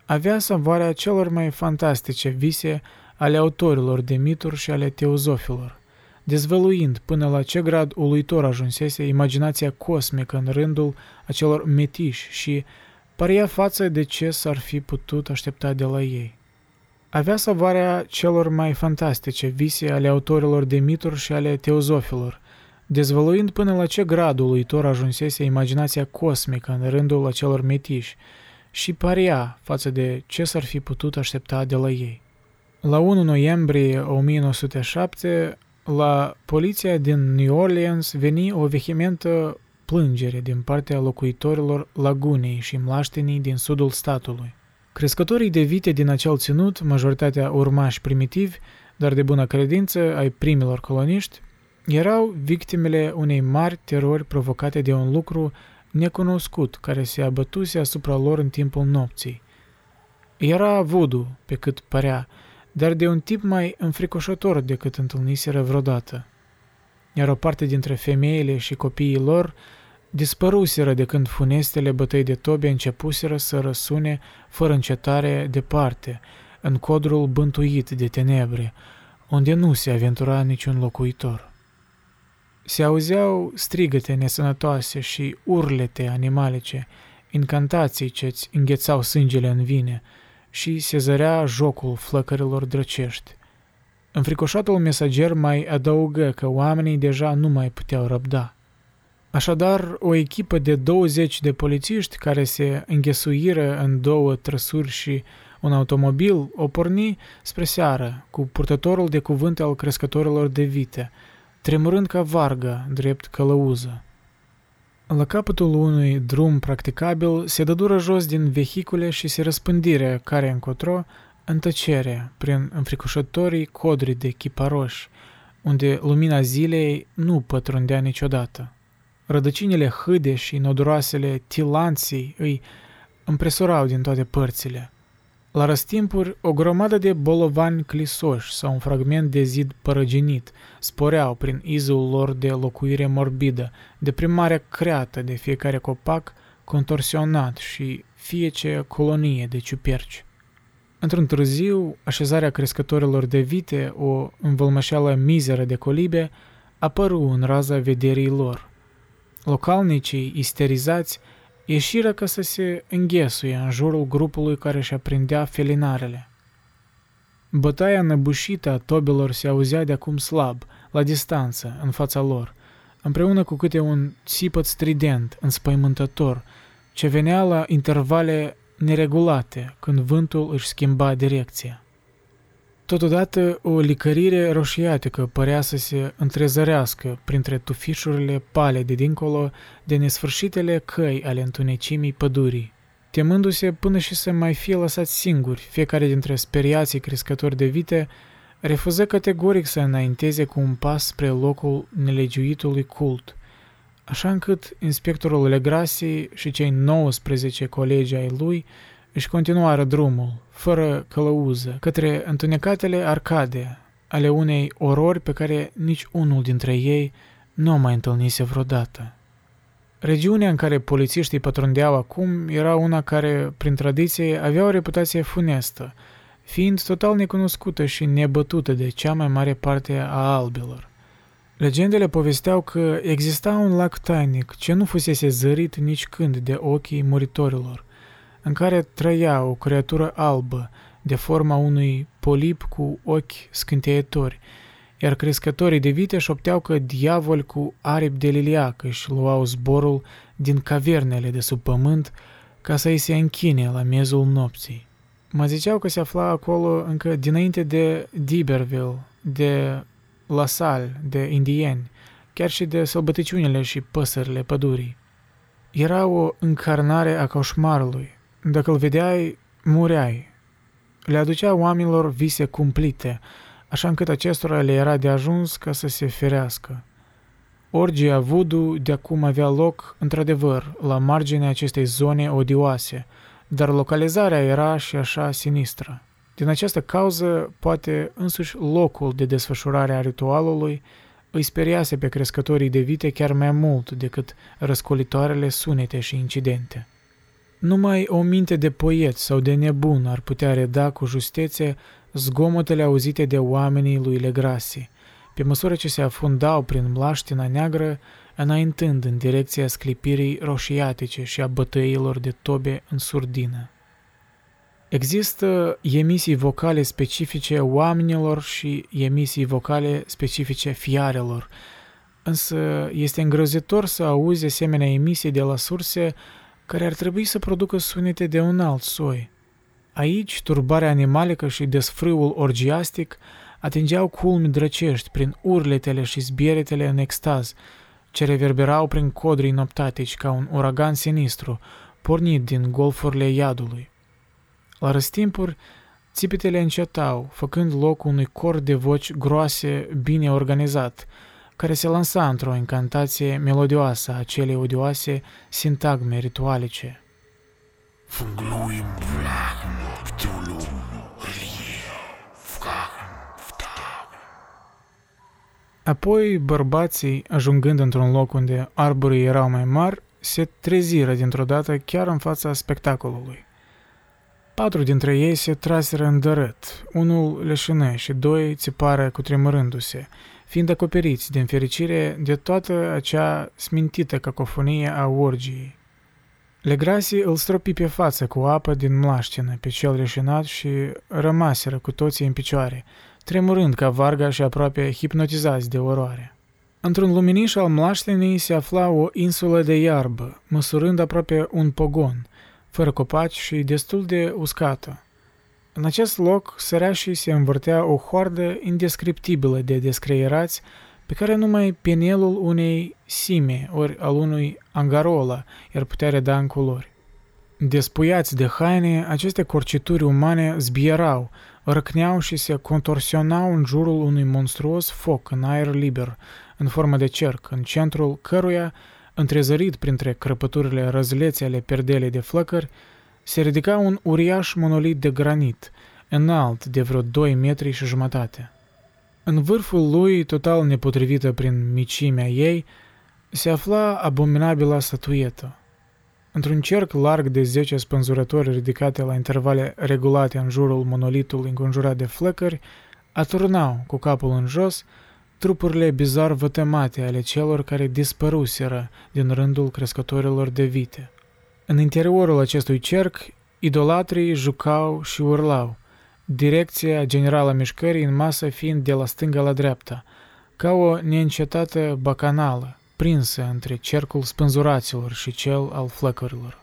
Avea savoarea celor mai fantastice vise ale autorilor de mituri și ale teozofilor, dezvăluind până la ce grad uluitor ajunsese imaginația cosmică în rândul acelor metiși și părea față de ce s-ar fi putut aștepta de la ei. Avea savoarea celor mai fantastice vise ale autorilor de mituri și ale teozofilor, dezvăluind până la ce grad uluitor ajunsese imaginația cosmică în rândul acelor metiși și părea față de ce s-ar fi putut aștepta de la ei. La 1 noiembrie 1907, la poliția din New Orleans veni o vehementă plângere din partea locuitorilor lagunei și mlaștenii din sudul statului. Crescătorii de vite din acel ținut, majoritatea urmași primitivi, dar de bună credință ai primilor coloniști, erau victimele unei mari terori provocate de un lucru necunoscut care se abătuse asupra lor în timpul nopții. Era voodoo, pe cât părea, dar de un tip mai înfricoșător decât întâlniseră vreodată. Iar o parte dintre femeile și copiii lor dispăruseră de când funestele bătăi de tobe începuseră să răsune fără încetare departe, în codrul bântuit de tenebre, unde nu se aventura niciun locuitor. Se auzeau strigăte nesănătoase și urlete animalice, incantații ce-ți înghețau sângele în vine și se zărea jocul flăcărilor drăcești. Înfricoșatul mesager mai adăugă că oamenii deja nu mai puteau răbda – Așadar, o echipă de 20 de polițiști care se înghesuiră în două trăsuri și un automobil o porni spre seară cu purtătorul de cuvânt al crescătorilor de vite, tremurând ca varga drept călăuză. La capătul unui drum practicabil se dădură jos din vehicule și se răspândire care încotro în tăcere prin înfricoșătorii codri de chiparoși, unde lumina zilei nu pătrundea niciodată. Rădăcinile hâde și noduroasele tilanții îi împresurau din toate părțile. La răstimpuri, o grămadă de bolovani clisoși sau un fragment de zid părăginit sporeau prin izul lor de locuire morbidă, deprimarea creată de fiecare copac contorsionat și fiecare colonie de ciuperci. Într-un târziu, așezarea crescătorilor de vite, o învălmășeală mizeră de colibe, apăru în raza vederii lor. Localnicii, isterizați, ieșiră ca să se înghesuie în jurul grupului care și aprindea felinarele. Bătaia năbușită a tobilor se auzea de acum slab, la distanță, în fața lor, împreună cu câte un țipăt strident, înspăimântător, ce venea la intervale neregulate când vântul își schimba direcția. Totodată, o licărire roșiatică părea să se întrezărească printre tufișurile pale de dincolo de nesfârșitele căi ale întunecimii pădurii, temându-se până și să mai fie lăsați singuri, fiecare dintre speriații crescători de vite, refuză categoric să înainteze cu un pas spre locul nelegiuitului cult, așa încât inspectorul Legrasi și cei 19 colegi ai lui își continuară drumul, fără călăuză, către întunecatele arcade ale unei orori pe care nici unul dintre ei nu o mai întâlnise vreodată. Regiunea în care polițiștii pătrundeau acum era una care, prin tradiție, avea o reputație funestă, fiind total necunoscută și nebătută de cea mai mare parte a albilor. Legendele povesteau că exista un lac tainic ce nu fusese zărit nici când de ochii muritorilor, în care trăia o creatură albă, de forma unui polip cu ochi scânteietori, iar crescătorii de vite șopteau că diavol cu aripi de liliac își luau zborul din cavernele de sub pământ ca să îi se închine la miezul nopții. Mă ziceau că se afla acolo încă dinainte de D'Iberville, de La Salle, de indieni, chiar și de sălbăticiunile și păsările pădurii. Era o încarnare a coșmarului. Dacă îl vedeai, mureai. Le aducea oamenilor vise cumplite, așa încât acestora le era de ajuns ca să se ferească. Orgia voodoo de acum avea loc, într-adevăr, la marginea acestei zone odioase, dar localizarea era și așa sinistră. Din această cauză, poate însuși locul de desfășurare a ritualului îi speriase pe crescătorii de vite chiar mai mult decât răscolitoarele sunete și incidente. Numai o minte de poet sau de nebun ar putea reda cu justețe zgomotele auzite de oamenii lui Legrasi, pe măsură ce se afundau prin mlaștina neagră, înaintând în direcția sclipirii roșiatice și a bătăilor de tobe în surdină. Există emisii vocale specifice oamenilor și emisii vocale specifice fiarelor, însă este îngrozitor să auzi asemenea emisii de la surse care ar trebui să producă sunete de un alt soi. Aici, turbarea animalică și desfrâul orgiastic atingeau culmi drăcești prin urletele și zbieretele în extaz, ce reverberau prin codrii noptatici ca un uragan sinistru, pornit din golfurile iadului. La răstimpuri, țipetele încetau, făcând loc unui cor de voci groase bine organizat, care se lansa într-o incantație melodioasă a celei odioase sintagme ritualice. Apoi bărbații, ajungând într-un loc unde arborii erau mai mari, se treziră dintr-o dată chiar în fața spectacolului. Patru dintre ei se traseră în dărât, unul leșină și doi țipară cutremurându-se, fiind acoperiți, din fericire, de toată acea smintită cacofonie a orgiei. Legrasi îl stropi pe față cu apă din mlaștină pe cel reșinat și rămaseră cu toții în picioare, tremurând ca varga și aproape hipnotizați de oroare. Într-un luminiș al mlaștinii se afla o insulă de iarbă, măsurând aproape un pogon, fără copaci și destul de uscată. În acest loc sărașii se învârtea o hoardă indescriptibilă de descreierați pe care numai penelul unei sime ori al unui angarola ar putea reda în culori. Despuiați de haine, aceste corcituri umane zbierau, răcneau și se contorsionau în jurul unui monstruos foc în aer liber, în formă de cerc, în centrul căruia, întrezărit printre crăpăturile răzlețe ale perdelei de flăcări, se ridica un uriaș monolit de granit, înalt de vreo 2 metri și jumătate. În vârful lui, total nepotrivită prin micimea ei, se afla abominabila statuetă. Într-un cerc larg de 10 spânzurători ridicate la intervale regulate în jurul monolitului înconjurat de flăcări, aturnau, cu capul în jos, trupurile bizar vătămate ale celor care dispăruseră din rândul crescătorilor de vite. În interiorul acestui cerc, idolatrii jucau și urlau, direcția generală a mișcării în masă fiind de la stânga la dreapta, ca o neîncetată bacanală, prinsă între cercul spânzuraților și cel al flăcărilor.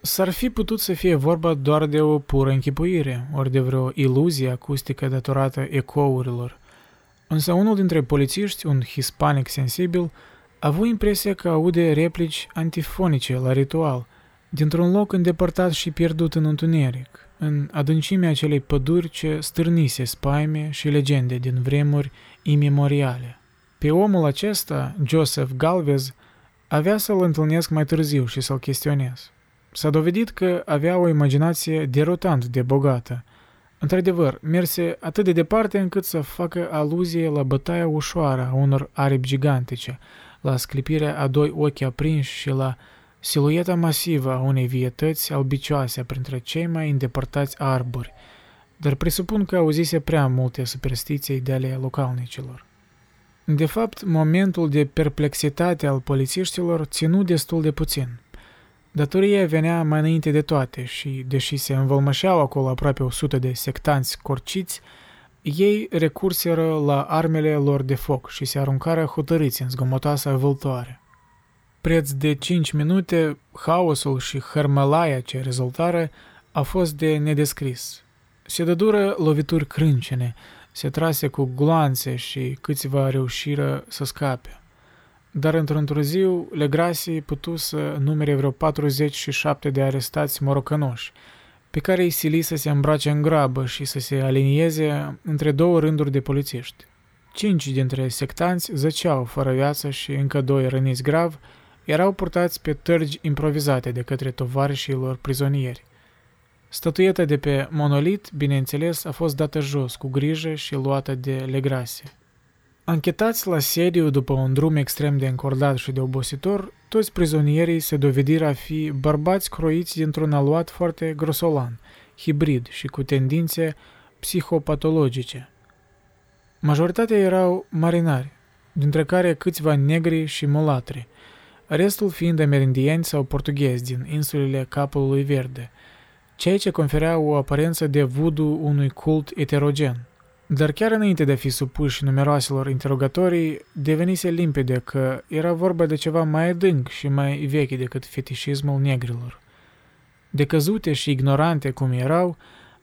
S-ar fi putut să fie vorba doar de o pură închipuire, ori de vreo iluzie acustică datorată ecourilor. Însă unul dintre polițiști, un hispanic sensibil, a avut impresia că aude replici antifonice la ritual, dintr-un loc îndepărtat și pierdut în întuneric, în adâncimea acelei păduri ce stârnise spaime și legende din vremuri imemoriale. Pe omul acesta, Joseph Galvez, avea să-l întâlnesc mai târziu și să-l chestionez. S-a dovedit că avea o imaginație derutant de bogată. Într-adevăr, merse atât de departe încât să facă aluzie la bătaia ușoară a unor aripi gigantice, la sclipirea a doi ochi aprinși și la silueta masivă a unei vietăți albicioase printre cei mai îndepărtați arbori, dar presupun că auzise prea multe superstiții de ale localnicilor. De fapt, momentul de perplexitate al polițiștilor ținu destul de puțin. Datoria venea mai înainte de toate și, deși se învălmășeau acolo aproape 100 de sectanți corciți, ei recurseră la armele lor de foc și se aruncară hotărâți în zgomotoasa vâltoare. Preț de 5 minute, haosul și hărmălaia ce rezultară a fost de nedescris. Se dădură lovituri crâncene, se trase cu gloanțe și câțiva reușiră să scape. Dar într-un târziu, Legrasi putu să numere vreo 47 de arestați morocănoși, pe care îi sili să se îmbrace în grabă și să se alinieze între două rânduri de polițiști. Cinci dintre sectanți zăceau fără viață și încă doi răniți grav erau purtați pe tărgi improvizate de către tovarășii lor prizonieri. Statueta de pe monolit, bineînțeles, a fost dată jos cu grijă și luată de Legrase. Anchetați la sediu după un drum extrem de încordat și de obositor, toți prizonierii se dovediră a fi bărbați croiți dintr-un aluat foarte grosolan, hibrid și cu tendințe psihopatologice. Majoritatea erau marinari, dintre care câțiva negri și mulatri, restul fiind amerindieni sau portughezi din insulele Capului Verde, ceea ce conferea o aparență de voodoo unui cult eterogen – dar chiar înainte de a fi supuși numeroaselor interogatorii, devenise limpede că era vorba de ceva mai adânc și mai vechi decât fetișismul negrilor. Decăzute și ignorante cum erau,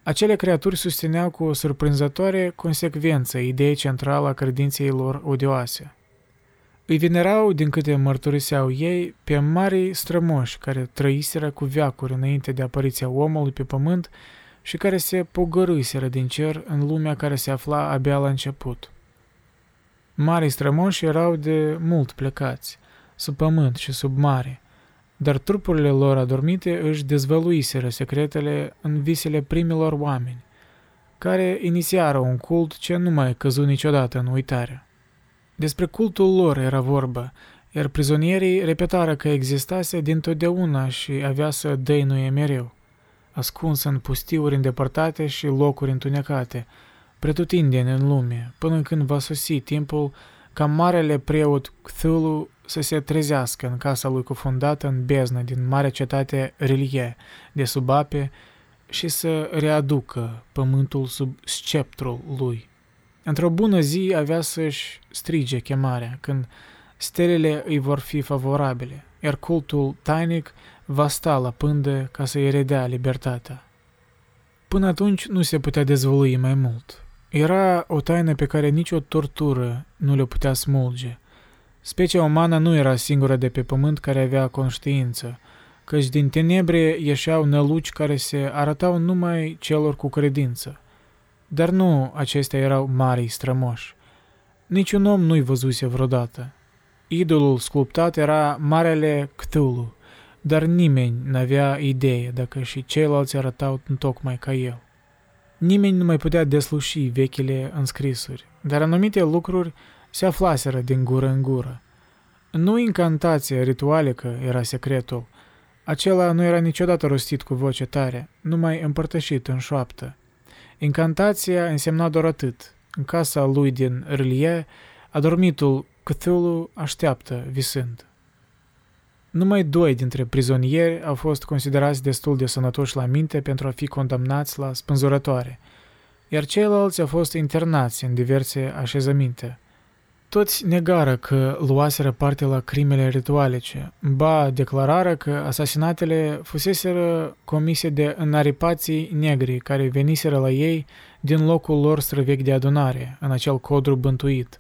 acele creaturi susțineau cu o surprinzătoare consecvență ideea centrală a credinței lor odioase. Îi venerau, din câte mărturiseau ei, pe mari strămoși care trăiseră cu veacuri înainte de apariția omului pe pământ și care se pogărâseră din cer în lumea care se afla abia la început. Marii strămoși erau de mult plecați, sub pământ și sub mare, dar trupurile lor adormite își dezvăluiseră secretele în visele primilor oameni, care inițiară un cult ce nu mai căzut niciodată în uitare. Despre cultul lor era vorba, iar prizonierii repetară că existase dintotdeauna și avea să dăinuie mereu ascuns în pustiuri îndepărtate și locuri întunecate, pretutindeni în lume, până când va sosi timpul ca marele preot Cthulhu să se trezească în casa lui cufundată în beznă din marea cetate Rilie de sub ape și să readucă pământul sub sceptrul lui. Într-o bună zi avea să-și strige chemarea, când stelele îi vor fi favorabile, iar cultul tainic va sta la pândă ca să-i redea libertatea. Până atunci nu se putea dezvălui mai mult. Era o taină pe care nicio tortură nu le putea smulge. Specia umană nu era singura de pe pământ care avea conștiință, căci din tenebre ieșeau năluci care se arătau numai celor cu credință. Dar nu acestea erau mari strămoși. Niciun om nu-i văzuse vreodată. Idolul sculptat era Marele Cthulhu, dar nimeni n-avea idee dacă și ceilalți arătau tocmai ca el. Nimeni nu mai putea desluși vechile înscrisuri, dar anumite lucruri se aflaseră din gură în gură. Nu incantația ritualică era secretul, acela nu era niciodată rostit cu voce tare, numai împărtășit în șoaptă. Incantația însemna doar atât. În casa lui din Râlie, adormitul Cthulhu așteaptă visând. Numai doi dintre prizonieri au fost considerați destul de sănătoși la minte pentru a fi condamnați la spânzurătoare, iar ceilalți au fost internați în diverse așezăminte. Toți negară că luaseră parte la crimele ritualice, ba declarară că asasinatele fuseseră comise de înaripații negri care veniseră la ei din locul lor străvechi de adunare, în acel codru bântuit.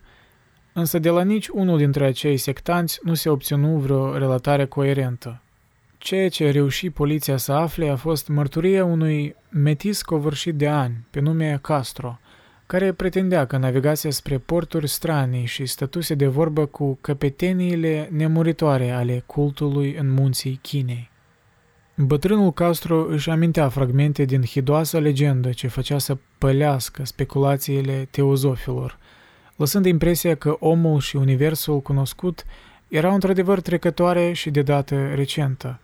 Însă de la nici unul dintre acei sectanți nu se obținu vreo relatare coerentă. Ceea ce reuși poliția să afle a fost mărturia unui metis covârșit de ani, pe nume Castro, care pretindea că navigase spre porturi stranii și stătuse de vorbă cu căpeteniile nemuritoare ale cultului în munții Chinei. Bătrânul Castro își amintea fragmente din hidoasa legendă ce făcea să pălească speculațiile teozofilor, lăsând impresia că omul și universul cunoscut erau într-adevăr trecătoare și de dată recentă.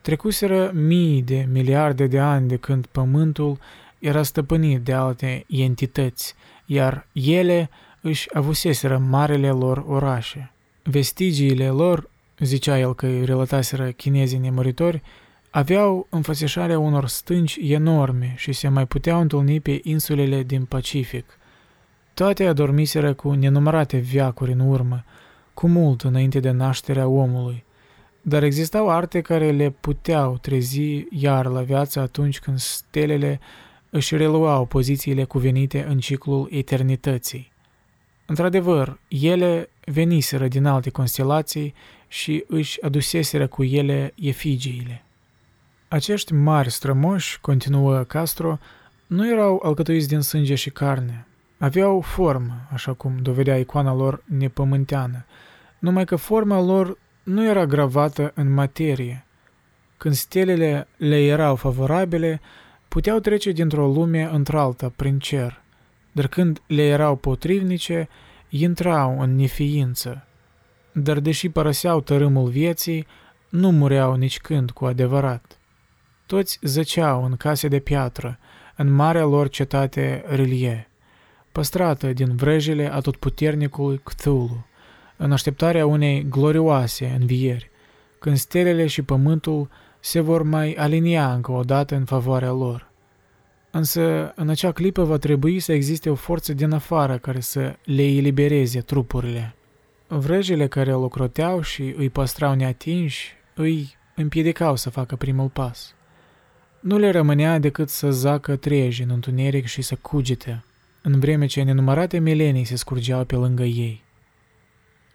Trecuseră mii de miliarde de ani de când pământul era stăpânit de alte entități, iar ele își avuseseră marele lor orașe. Vestigiile lor, zicea el că îi relataseră chinezii nemuritori, aveau înfățișarea unor stânci enorme și se mai puteau întâlni pe insulele din Pacific. Toate adormiseră cu nenumărate viacuri în urmă, cu mult înainte de nașterea omului. Dar existau arte care le puteau trezi iar la viață atunci când stelele își reluau pozițiile cuvenite în ciclul eternității. Într-adevăr, ele veniseră din alte constelații și își aduseseră cu ele efigiile. Acești mari strămoși, continuă Castro, nu erau alcătuiți din sânge și carne. Aveau formă, așa cum dovedea icoana lor nepământeană, numai că forma lor nu era gravată în materie. Când stelele le erau favorabile, puteau trece dintr-o lume într-alta prin cer, dar când le erau potrivnice, intrau în neființă. Dar deși părăseau tărâmul vieții, nu mureau nici când cu adevărat. Toți zăceau în case de piatră, în marea lor cetate Rilie, păstrată din vrejele atotputernicului Cthulhu, în așteptarea unei glorioase învieri, când stelele și pământul se vor mai alinia încă o dată în favoarea lor. Însă, în acea clipă va trebui să existe o forță din afară care să le elibereze trupurile. Vrejele care îl ocroteau și îi păstrau neatinși îi împiedicau să facă primul pas. Nu le rămânea decât să zacă treji în întuneric și să cugite, în vreme ce nenumărate milenii se scurgeau pe lângă ei.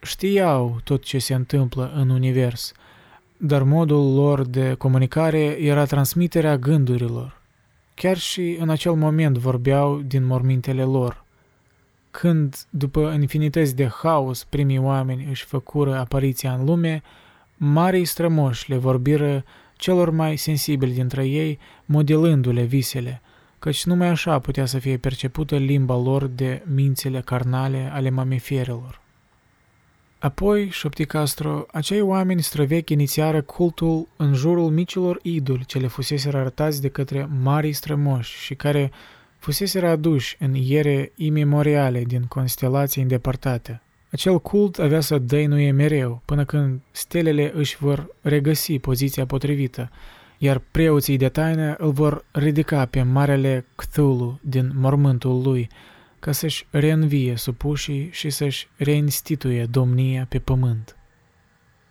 Știau tot ce se întâmplă în univers, dar modul lor de comunicare era transmiterea gândurilor. Chiar și în acel moment vorbeau din mormintele lor. Când, după infinități de haos, primii oameni își făcură apariția în lume, marii strămoși le vorbiră celor mai sensibili dintre ei, modelându-le visele, căci numai așa putea să fie percepută limba lor de mințile carnale ale mamiferilor. Apoi, șopti Castro, acei oameni străvechi inițiară cultul în jurul micilor idoli ce le fusese arătați de către marii strămoși și care fusese aduși în iere imemoriale din constelații îndepărtate. Acel cult avea să dăinuie mereu, până când stelele își vor regăsi poziția potrivită, iar preoții de taină îl vor ridica pe marele Cthulhu din mormântul lui, ca să-și reînvie supușii și să-și reinstituie domnia pe pământ.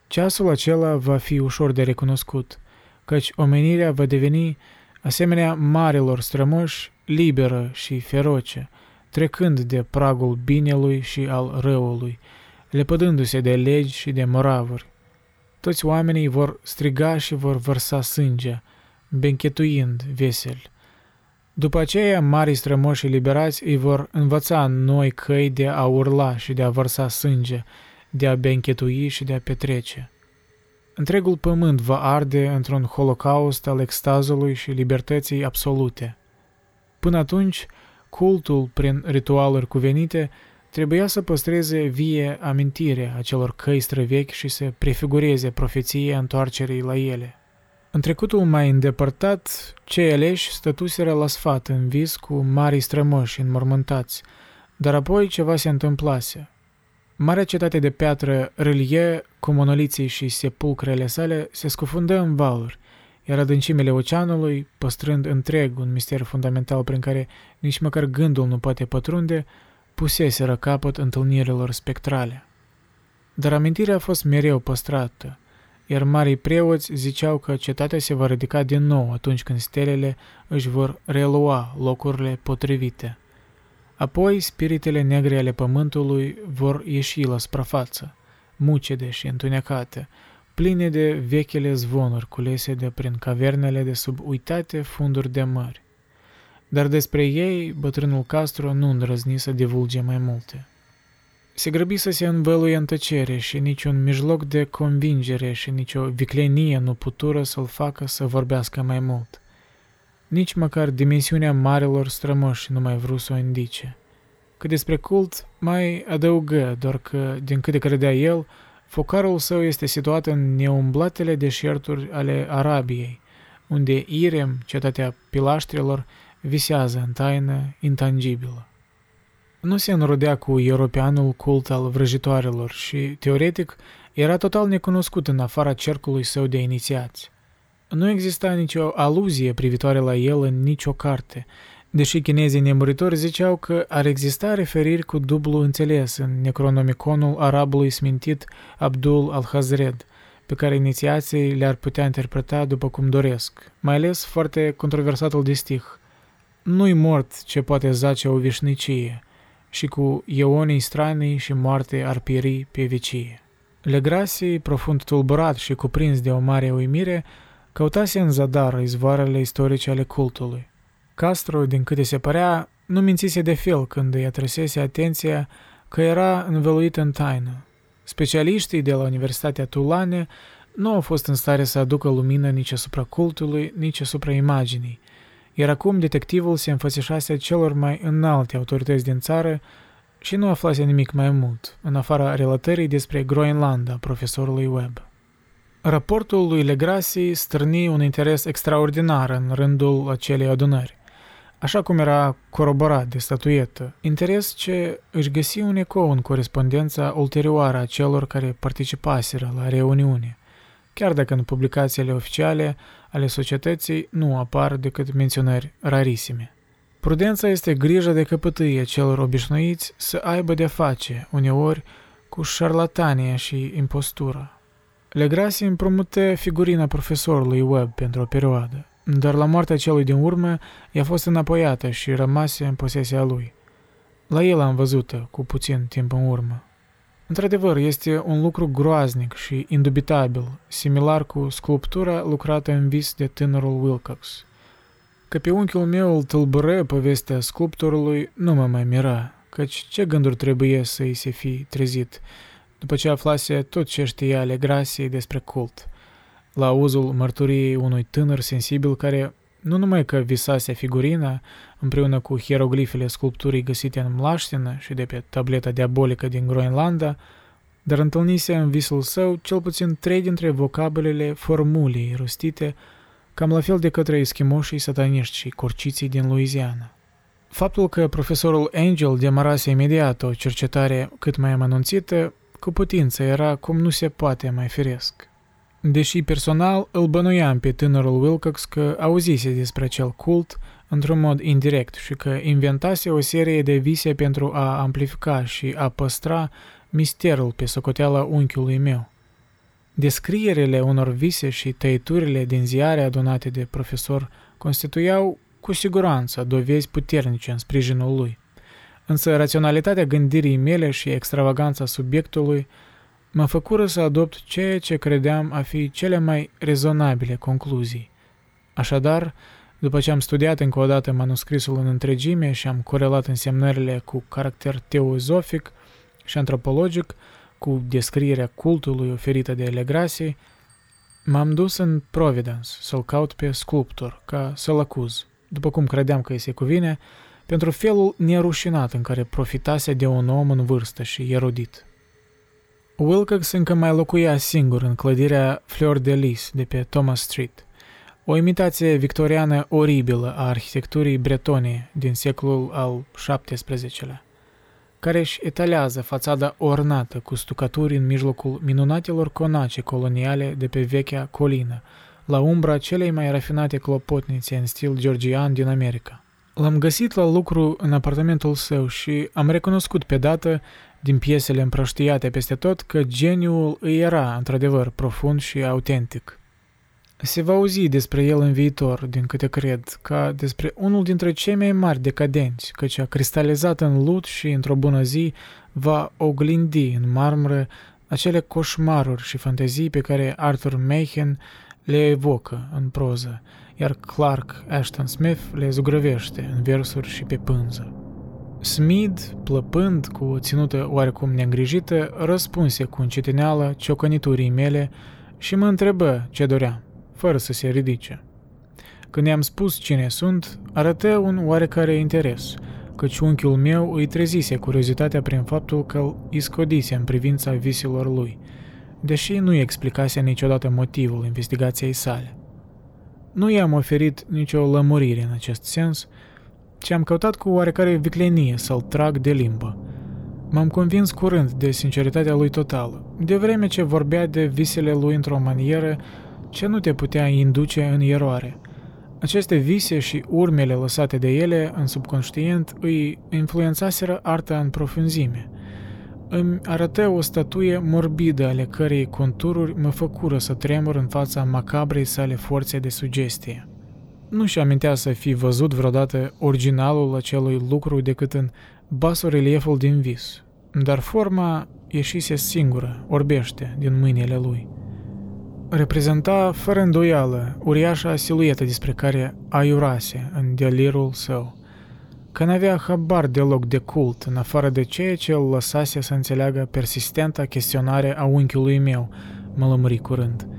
Ceasul acela va fi ușor de recunoscut, căci omenirea va deveni, asemenea marilor strămoși, liberă și feroce, trecând de pragul binelui și al răului, lepădându-se de legi și de moravuri. Toți oamenii vor striga și vor vărsa sânge, benchetuind vesel. După aceea, mari strămoși liberați îi vor învăța noi căi de a urla și de a vărsa sânge, de a benchetui și de a petrece. Întregul pământ va arde într-un holocaust al extazului și libertății absolute. Până atunci, cultul, prin ritualuri cuvenite, trebuia să păstreze vie amintirea acelor căi străvechi și să prefigureze profeția întoarcerii la ele. În trecutul mai îndepărtat, cei aleși stătuseră la sfat în vis cu mari strămoși înmormântați, dar apoi ceva se întâmplase. Marea cetate de piatră Râlie, cu monoliții și sepulcrele sale, se scufundă în valuri, iar adâncimile oceanului, păstrând întreg un mister fundamental prin care nici măcar gândul nu poate pătrunde, puseseră capăt întâlnirilor spectrale. Dar amintirea a fost mereu păstrată, iar marii preoți ziceau că cetatea se va ridica din nou atunci când stelele își vor relua locurile potrivite. Apoi, spiritele negre ale pământului vor ieși la suprafață, mucede și întunecate, pline de vechile zvonuri culese de prin cavernele de sub uitate funduri de mări. Dar despre ei, bătrânul Castro nu îndrăzni să divulge mai multe. Se grăbi să se învăluie în tăcere și niciun mijloc de convingere și nicio viclenie nu putură să-l facă să vorbească mai mult. Nici măcar dimensiunea marilor strămoși nu mai vrut să o indice. Că despre cult mai adăugă, doar că, din câte credea el, focarul său este situat în neumblatele deșerturi ale Arabiei, unde Irem, cetatea pilaștrilor, visează în taină intangibilă. Nu se înrodea cu europeanul cult al vrăjitoarelor și, teoretic, era total necunoscut în afara cercului său de inițiați. Nu exista nicio aluzie privitoare la el în nicio carte, deși chinezii nemuritori ziceau că ar exista referiri cu dublu înțeles în necronomiconul arabului smintit Abdul al-Hazred, pe care inițiații le-ar putea interpreta după cum doresc, mai ales foarte controversatul de stih. Nu-i mort ce poate zace o vișnicie, și cu ionii stranii și moarte ar pieri pe vecie. Legrasii, profund tulburat și cuprins de o mare uimire, căutase în zadar izvoarele istorice ale cultului. Castro, din câte se părea, nu mințise de fel când îi atrăsese atenția că era învăluit în taină. Specialiștii de la Universitatea Tulane nu au fost în stare să aducă lumină nici asupra cultului, nici asupra imaginii, iar acum detectivul se înfățișase celor mai înalte autorități din țară și nu aflase nimic mai mult, în afara relatării despre Groenlanda profesorului Webb. Raportul lui Legrassi stârni un interes extraordinar în rândul acelei adunări, așa cum era coroborat de statuetă, interes ce își găsi un ecou în corespondența ulterioară a celor care participaseră la reuniune, chiar dacă în publicațiile oficiale ale societății nu apar decât menționări rarisime. Prudența este grija de căpătâie celor obișnuiți să aibă de face, uneori, cu șarlatania și impostura. Legrasi împrumute figurina profesorului Webb pentru o perioadă, dar la moartea celui din urmă i-a fost înapoiată și rămase în posesia lui. La el am văzut cu puțin timp în urmă. Într-adevăr, este un lucru groaznic și indubitabil, similar cu sculptura lucrată în vis de tânărul Wilcox. Că pe unchiul meu îl tâlbără povestea sculptorului, nu mă mai mira, căci ce gânduri trebuie să-i se fi trezit, după ce aflase tot ce știa ale grasiei despre cult, la uzul mărturiei unui tânăr sensibil care nu numai că visase figurina împreună cu hieroglifele sculpturii găsite în mlaștină și de pe tableta diabolică din Groenlanda, dar întâlnise în visul său cel puțin trei dintre vocabulele formulii rostite cam la fel de către eschimoșii sataniști și corciții din Louisiana. Faptul că profesorul Angel demarase imediat o cercetare cât mai amănunțită, cu putință era cum nu se poate mai firesc. Deși personal îl bănuiam pe tânărul Wilcox că auzise despre acel cult într-un mod indirect și că inventase o serie de vise pentru a amplifica și a păstra misterul pe socoteala unchiului meu. Descrierile unor vise și tăiturile din ziare adunate de profesor constituiau cu siguranță dovezi puternice în sprijinul lui. Însă raționalitatea gândirii mele și extravaganța subiectului mă făcură să adopt ceea ce credeam a fi cele mai rezonabile concluzii. Așadar, după ce am studiat încă o dată manuscrisul în întregime și am corelat însemnările cu caracter teozofic și antropologic, cu descrierea cultului oferită de Legrasi, m-am dus în Providence să-l caut pe sculptor, ca să-l acuz, după cum credeam că îi se cuvine, pentru felul nerușinat în care profitase de un om în vârstă și erudit. Wilcox încă mai locuia singur în clădirea Fleur de Lis de pe Thomas Street, o imitație victoriană oribilă a arhitecturii bretone din secolul al XVII-lea, care își etalează fațada ornată cu stucaturi în mijlocul minunatelor conace coloniale de pe vechea colină, la umbra celei mai rafinate clopotnițe în stil georgian din America. L-am găsit la lucru în apartamentul său și am recunoscut pe dată, din piesele împrăștiate peste tot, că geniul îi era, într-adevăr, profund și autentic. Se va auzi despre el în viitor, din câte cred, ca despre unul dintre cei mai mari decadenți, căci a cristalizat în lut și, într-o bună zi, va oglindi în marmură acele coșmaruri și fantezii pe care Arthur Machen le evocă în proză, iar Clark Ashton Smith le zugrăvește în versuri și pe pânză. Smith, plăpând cu o ținută oarecum neîngrijită, răspunse cu încetineală ciocăniturii mele și mă întrebă ce doream, fără să se ridice. Când i-am spus cine sunt, arătă un oarecare interes, căci unchiul meu îi trezise curiozitatea prin faptul că îl iscodise în privința visilor lui, deși nu-i explicase niciodată motivul investigației sale. Nu i-am oferit nicio lămurire în acest sens, ci am căutat cu oarecare viclenie să-l trag de limbă. M-am convins curând de sinceritatea lui totală, de vreme ce vorbea de visele lui într-o manieră ce nu te putea induce în eroare. Aceste vise și urmele lăsate de ele în subconștient îi influențaseră arta în profunzime. Îmi arătă o statuie morbidă ale cărei contururi mă făcură să tremur în fața macabrei sale forțe de sugestie. Nu-și amintea să fi văzut vreodată originalul acelui lucru decât în basorelieful din vis, dar forma ieșise singură, orbește, din mâinile lui. Reprezenta fără îndoială uriașa siluetă despre care aiurase în delirul său, că n-avea habar deloc de cult, în afară de ceea ce îl lăsase să înțeleagă persistenta chestionare a unchiului meu, mă lămuri curând –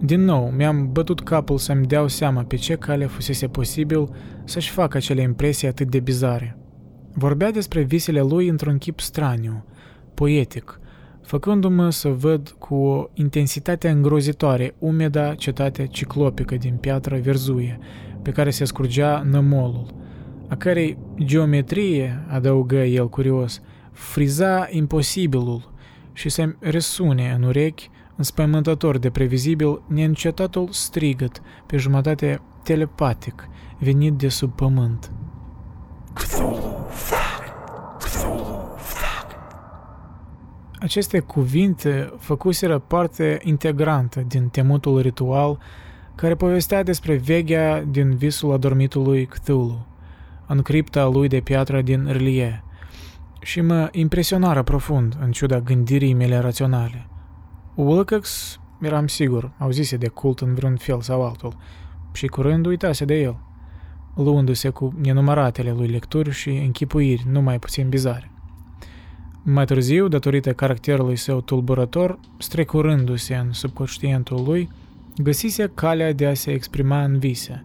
din nou, mi-am bătut capul să-mi dau seama pe ce cale fusese posibil să-și facă acele impresii atât de bizare. Vorbea despre visele lui într-un chip straniu, poetic, făcându-mă să văd cu o intensitate îngrozitoare umeda cetate ciclopică din piatră verzuie, pe care se scurgea nămolul, a cărei geometrie, adăugă el curios, friza imposibilul și să-mi resune în urechi înspăimântător de previzibil, neîncetatul strigăt, pe jumătate telepatic, venit de sub pământ. Aceste cuvinte făcuseră parte integrantă din temutul ritual care povestea despre vechea din visul adormitului Cthulhu, în cripta lui de piatră din Rlie, și mă impresionară profund în ciuda gândirii mele raționale – Wilcox, eram sigur, auzise de cult în vreun fel sau altul și curând uitase de el, luându-se cu nenumăratele lui lecturi și închipuiri numai puțin bizare. Mai târziu, datorită caracterului său tulburător, strecurându-se în subconștientul lui, găsise calea de a se exprima în vise,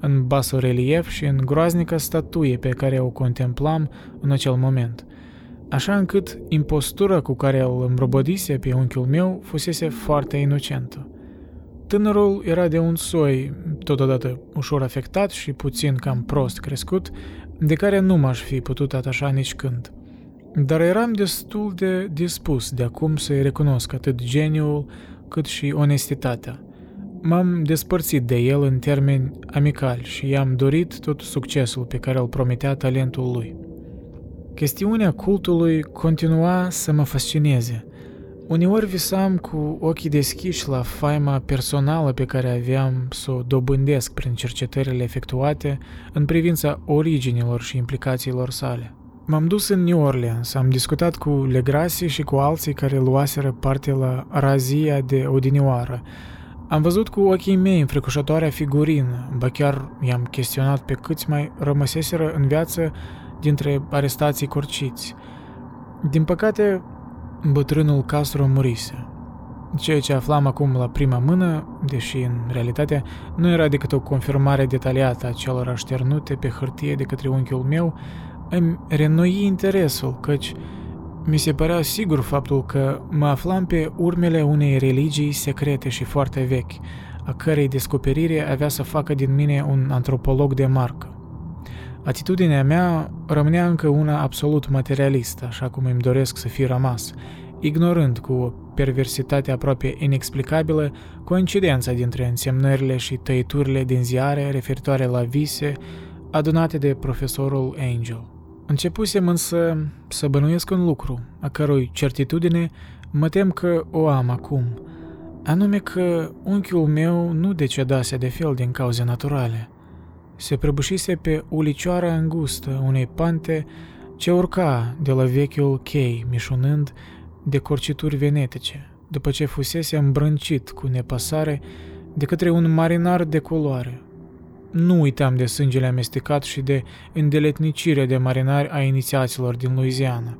în relief și în groaznică statuie pe care o contemplam în acel moment – așa încât impostura cu care îl îmbrobodise pe unchiul meu fusese foarte inocentă. Tânărul era de un soi, totodată ușor afectat și puțin cam prost crescut, de care nu m-aș fi putut atașa nici când. Dar eram destul de dispus de acum să-i recunosc atât geniul cât și onestitatea. M-am despărțit de el în termeni amicali și i-am dorit tot succesul pe care îl promitea talentul lui. Chestiunea cultului continua să mă fascineze. Uneori visam cu ochii deschiși la faima personală pe care aveam să o dobândesc prin cercetările efectuate în privința originilor și implicațiilor sale. M-am dus în New Orleans, am discutat cu Legrasi și cu alții care luaseră parte la razia de odinioară. Am văzut cu ochii mei înfricoșătoarea figurină, ba chiar i-am chestionat pe câți mai rămăseseră în viață dintre arestații corciți. Din păcate, bătrânul Castro murise. Ceea ce aflam acum la prima mână, deși în realitate nu era decât o confirmare detaliată a celor așternute pe hârtie de către unchiul meu, îmi renoi interesul, căci mi se părea sigur faptul că mă aflam pe urmele unei religii secrete și foarte vechi, a cărei descoperire avea să facă din mine un antropolog de marcă. Atitudinea mea rămânea încă una absolut materialistă, așa cum îmi doresc să fi rămas, ignorând cu o perversitate aproape inexplicabilă coincidența dintre însemnările și tăiturile din ziare referitoare la vise adunate de profesorul Angel. Începusem însă să bănuiesc un lucru, a cărui certitudine mă tem că o am acum, anume că unchiul meu nu decedase de fel din cauze naturale. Se prăbușise pe ulicioara îngustă unei pante ce urca de la vechiul chei, mișunând de corcituri venetice, după ce fusese îmbrâncit cu nepăsare de către un marinar de culoare. Nu uitam de sângele amestecat și de îndeletnicirea de marinari a inițiaților din Louisiana.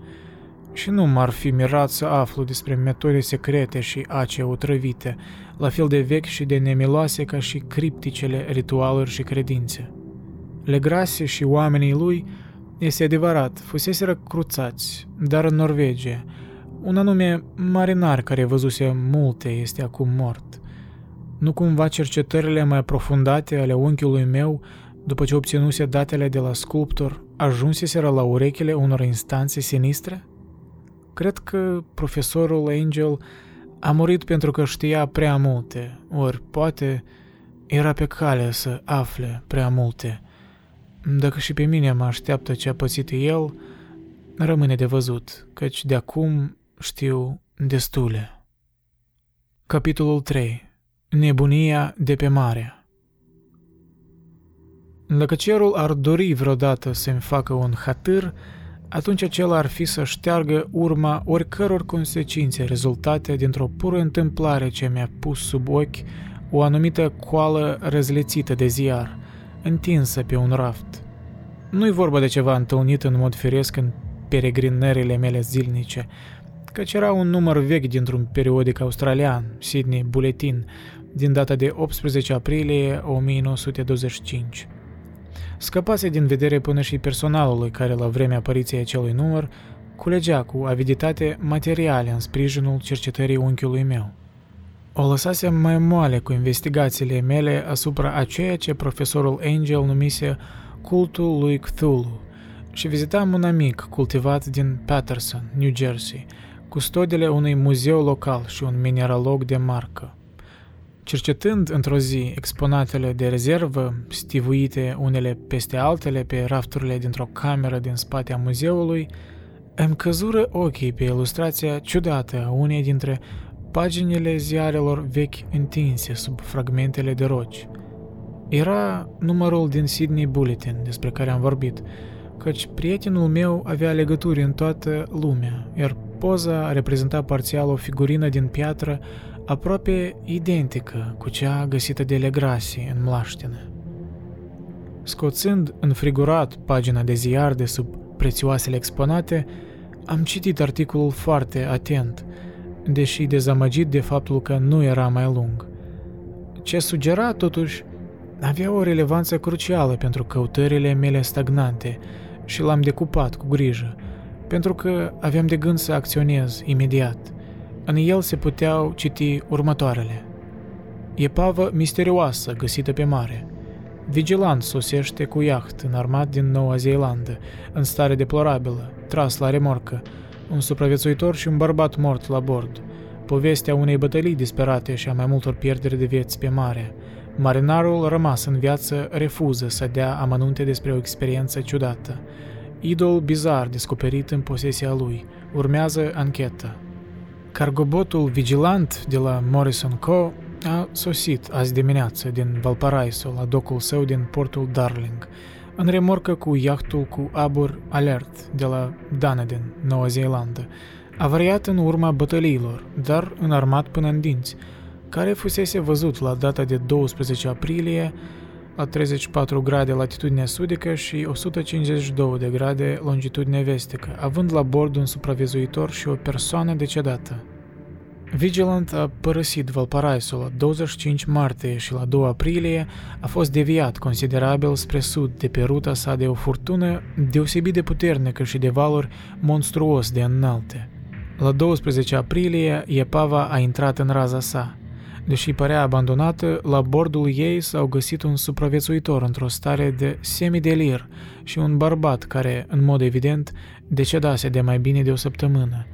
Și nu m-ar fi mirat să aflu despre metode secrete și ace otrăvite, la fel de vechi și de nemiloase ca și cripticele ritualuri și credințe. Legrase și oamenii lui, este adevărat, fuseseră cruțați, dar în Norvegia. Un anume marinar care văzuse multe este acum mort. Nu cumva cercetările mai aprofundate ale unchiului meu, după ce obținuse datele de la sculptor, ajunseseră la urechile unor instanțe sinistre? Cred că profesorul Angel a murit pentru că știa prea multe, ori poate era pe cale să afle prea multe. Dacă și pe mine mă așteaptă ce a pățit el, rămâne de văzut, căci de acum știu destule. Capitolul 3 Nebunia de pe mare Dacă cerul ar dori vreodată să-mi facă un hatâr, atunci acela ar fi să șteargă urma oricăror consecințe rezultate dintr-o pură întâmplare ce mi-a pus sub ochi o anumită coală răzlețită de ziar, întinsă pe un raft. Nu-i vorba de ceva întâlnit în mod firesc în peregrinările mele zilnice, căci era un număr vechi dintr-un periodic australian, Sydney Bulletin, din data de 18 aprilie 1925. Scăpase din vedere până și personalului care la vremea apariției acelui număr culegea cu aviditate materiale în sprijinul cercetării unchiului meu. O lăsasem mai moale cu investigațiile mele asupra a ceea ce profesorul Angel numise cultul lui Cthulhu și vizitam un amic cultivat din Patterson, New Jersey, custodele unui muzeu local și un mineralog de marcă. Cercetând într-o zi exponatele de rezervă, stivuite unele peste altele pe rafturile dintr-o cameră din spatea muzeului, îmi căzură ochii pe ilustrația ciudată a unei dintre paginile ziarelor vechi întinse sub fragmentele de roci. Era numărul din Sydney Bulletin despre care am vorbit, căci prietenul meu avea legături în toată lumea, iar poza reprezenta parțial o figurină din piatră aproape identică cu cea găsită de Legrasi în mlaștină. Scoțând înfrigurat pagina de ziar de sub prețioasele exponate, am citit articolul foarte atent, deși dezamăgit de faptul că nu era mai lung. Ce sugera, totuși, avea o relevanță crucială pentru căutările mele stagnante și l-am decupat cu grijă, pentru că aveam de gând să acționez imediat – în el se puteau citi următoarele. Epavă misterioasă găsită pe mare. Vigilant sosește cu iaht înarmat din Noua Zeelandă, în stare deplorabilă, tras la remorcă, un supraviețuitor și un bărbat mort la bord. Povestea unei bătălii disperate și a mai multor pierderi de vieți pe mare. Marinarul rămas în viață refuză să dea amănunte despre o experiență ciudată. Idol bizar descoperit în posesia lui. Urmează anchetă. Cargobotul vigilant de la Morrison Co. a sosit azi dimineață din Valparaiso la docul său din portul Darling, în remorcă cu iahtul cu abur alert de la Dunedin, Noua Zeelandă, avariat în urma bătăliilor, dar înarmat până în dinți, care fusese văzut la data de 12 aprilie la 34 grade latitudine sudică și 152 de grade longitudine vestică, având la bord un supraviețuitor și o persoană decedată. Vigilant a părăsit Valparaiso la 25 martie și la 2 aprilie a fost deviat considerabil spre sud de pe ruta sa de o furtună deosebit de puternică și de valori monstruos de înalte. La 12 aprilie, Iepava a intrat în raza sa. Deși părea abandonată, la bordul ei s-au găsit un supraviețuitor într-o stare de semidelir și un bărbat care, în mod evident, decedase de mai bine de o săptămână.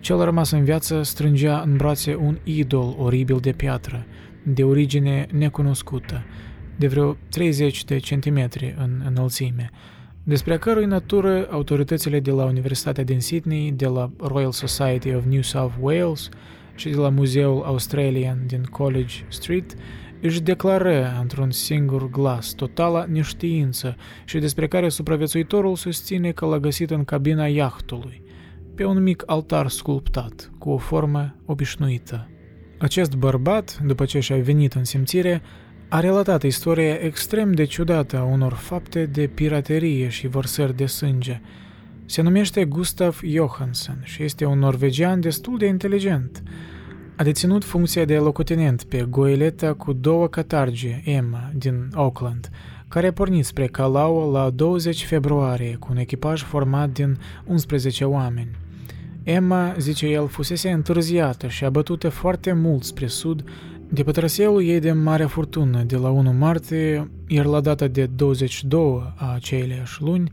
Cel rămas în viață strângea în brațe un idol oribil de piatră, de origine necunoscută, de vreo 30 de centimetri în înălțime, despre a cărui natură autoritățile de la Universitatea din Sydney, de la Royal Society of New South Wales și de la Muzeul Australian din College Street își declară într-un singur glas totala neștiință și despre care supraviețuitorul susține că l-a găsit în cabina iahtului, pe un mic altar sculptat, cu o formă obișnuită. Acest bărbat, după ce și-a venit în simțire, a relatat istoria extrem de ciudată a unor fapte de piraterie și vărsări de sânge. Se numește Gustav Johansen și este un norvegian destul de inteligent. A deținut funcția de locotenent pe goeleta cu două catarge, Emma, din Auckland, care a pornit spre Calau la 20 februarie cu un echipaj format din 11 oameni. Emma, zice el, fusese întârziată și abătută foarte mult spre sud de pe traseul ei de mare furtună de la 1 martie, iar la data de 22 a aceleiași luni,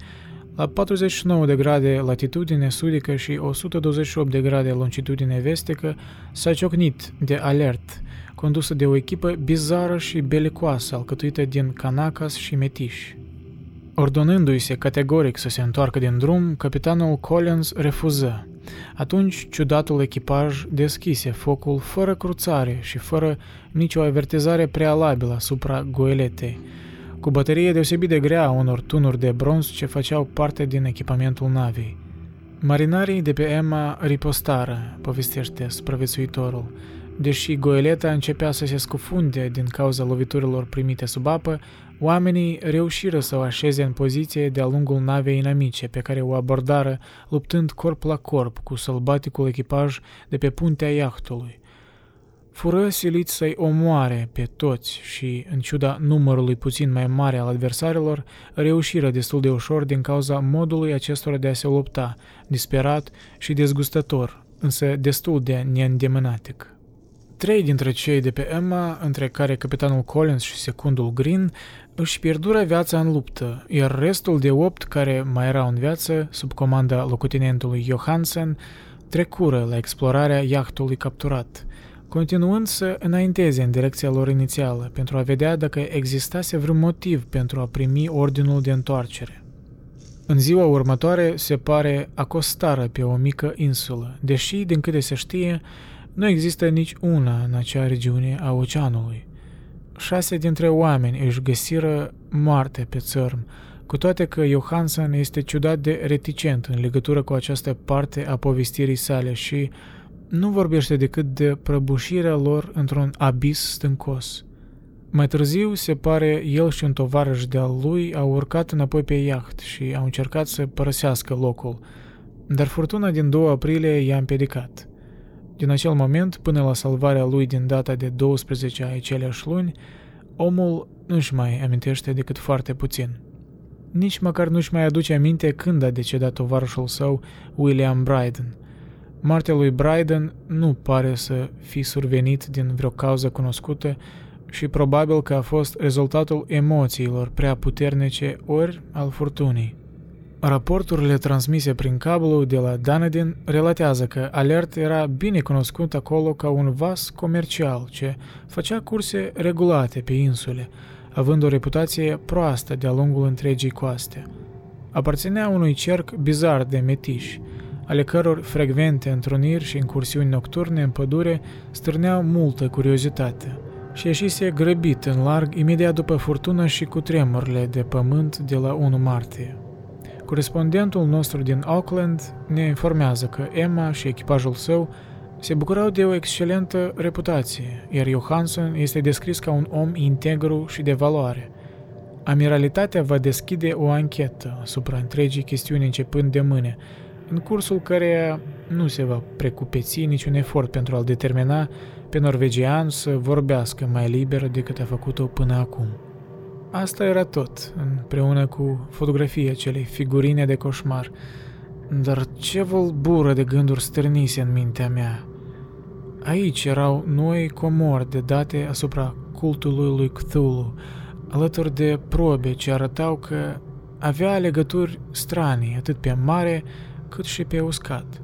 la 49 de grade latitudine sudică și 128 de grade longitudine vestică, s-a ciocnit de alert, condusă de o echipă bizară și belicoasă, alcătuită din canacas și metiși. Ordonându-i se categoric să se întoarcă din drum, capitanul Collins refuză. Atunci, ciudatul echipaj deschise focul fără cruțare și fără nicio avertizare prealabilă asupra goeletei, cu baterie deosebit de grea a unor tunuri de bronz ce făceau parte din echipamentul navei. Marinarii de pe Emma ripostară, povestește supraviețuitorul, Deși goeleta începea să se scufunde din cauza loviturilor primite sub apă, oamenii reușiră să o așeze în poziție de-a lungul navei inamice, pe care o abordară luptând corp la corp cu sălbaticul echipaj de pe puntea iahtului. Fură silit să-i omoare pe toți și, în ciuda numărului puțin mai mare al adversarilor, reușiră destul de ușor din cauza modului acestora de a se lupta, disperat și dezgustător, însă destul de neîndemânatic. Trei dintre cei de pe Emma, între care capitanul Collins și secundul Green, își pierdură viața în luptă, iar restul de opt care mai erau în viață, sub comanda locotenentului Johansen, trecură la explorarea iahtului capturat, continuând să înainteze în direcția lor inițială pentru a vedea dacă existase vreun motiv pentru a primi ordinul de întoarcere. În ziua următoare se pare acostară pe o mică insulă, deși, din câte se știe, nu există nici una în acea regiune a oceanului. Șase dintre oameni își găsiră moarte pe țărm, cu toate că Johansen este ciudat de reticent în legătură cu această parte a povestirii sale și nu vorbește decât de prăbușirea lor într-un abis stâncos. Mai târziu, se pare, el și un tovarăș de-al lui au urcat înapoi pe iaht și au încercat să părăsească locul, dar furtuna din 2 aprilie i-a împiedicat. Din acel moment până la salvarea lui din data de 12 a aceleași luni, omul nu-și mai amintește decât foarte puțin. Nici măcar nu-și mai aduce aminte când a decedat tovarășul său, William Bryden. Moartea lui Bryden nu pare să fi survenit din vreo cauză cunoscută și probabil că a fost rezultatul emoțiilor prea puternice ori al furtunii. Raporturile transmise prin cablu de la Dunedin relatează că Alert era bine cunoscut acolo ca un vas comercial ce făcea curse regulate pe insule, având o reputație proastă de-a lungul întregii coaste. Aparținea unui cerc bizar de metiși, ale căror frecvente întruniri și incursiuni nocturne în pădure stârneau multă curiozitate și ieșise grăbit în larg imediat după furtună și cu tremurile de pământ de la 1 martie. Corespondentul nostru din Auckland ne informează că Emma și echipajul său se bucurau de o excelentă reputație, iar Johansson este descris ca un om integru și de valoare. Amiralitatea va deschide o anchetă asupra întregii chestiuni începând de mâine, în cursul căreia nu se va precupeți niciun efort pentru a-l determina pe norvegian să vorbească mai liber decât a făcut-o până acum. Asta era tot, împreună cu fotografia acelei figurine de coșmar. Dar ce volbură de gânduri stârnise în mintea mea. Aici erau noi comori de date asupra cultului lui Cthulhu, alături de probe ce arătau că avea legături stranii atât pe mare cât și pe uscat.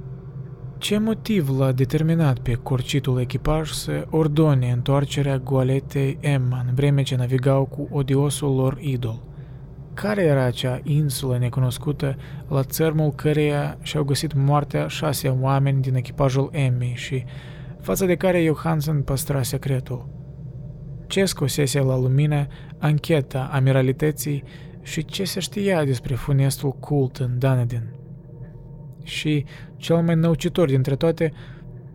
Ce motiv l-a determinat pe corcitul echipaj să ordone întoarcerea goaletei Emma în vreme ce navigau cu odiosul lor idol? Care era acea insulă necunoscută la țărmul căreia și-au găsit moartea șase oameni din echipajul Emmy și față de care Johansen păstra secretul? Ce scosese la lumină ancheta amiralității și ce se știa despre funestul cult în Dunedin? Și, cel mai năucitor dintre toate,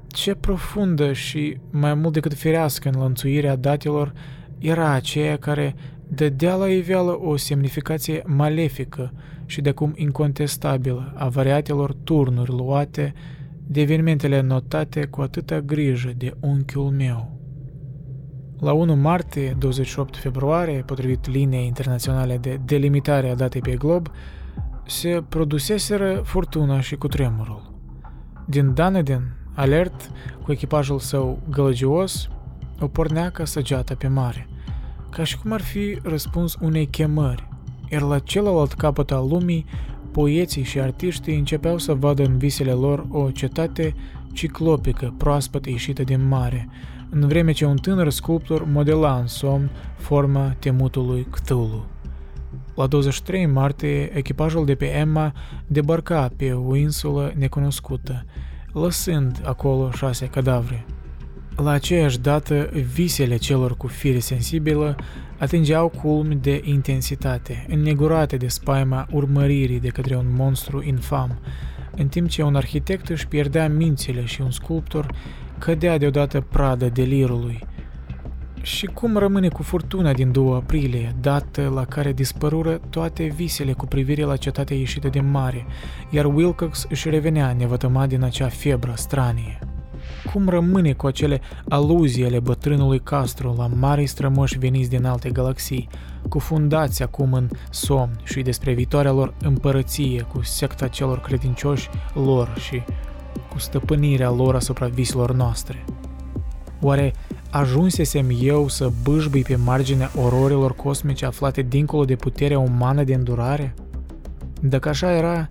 ce profundă și mai mult decât firească în lănțuirea datelor era aceea care dădea la iveală o semnificație malefică și de acum incontestabilă a variatelor turnuri luate de evenimentele notate cu atâta grijă de unchiul meu. La 1 martie, 28 februarie, potrivit liniei internaționale de delimitare a datei pe glob, se produseseră furtuna și cutremurul. Din Dunedin, alert, cu echipajul său gălăgios, o pornea ca săgeata pe mare, ca și cum ar fi răspuns unei chemări, iar la celălalt capăt al lumii, poeții și artiștii începeau să vadă în visele lor o cetate ciclopică, proaspăt ieșită din mare, în vreme ce un tânăr sculptor modela în somn forma temutului Cthulhu. La 23 martie, echipajul de pe Emma debarca pe o insulă necunoscută, lăsând acolo șase cadavre. La aceeași dată, visele celor cu fire sensibilă atingeau culmi de intensitate, înnegurate de spaima urmăririi de către un monstru infam, în timp ce un arhitect își pierdea mințile și un sculptor cădea deodată pradă delirului. Și cum rămâne cu furtuna din 2 aprilie, dată la care dispărură toate visele cu privire la cetatea ieșită din mare, iar Wilcox își revenea nevătămat din acea febră stranie? Cum rămâne cu acele aluzii ale bătrânului Castro la mari strămoși veniți din alte galaxii, cu fundați acum în somn și despre viitoarea lor împărăție cu secta celor credincioși lor și cu stăpânirea lor asupra viselor noastre? Oare ajunsesem eu să bâșbui pe marginea ororilor cosmice aflate dincolo de puterea umană de îndurare? Dacă așa era,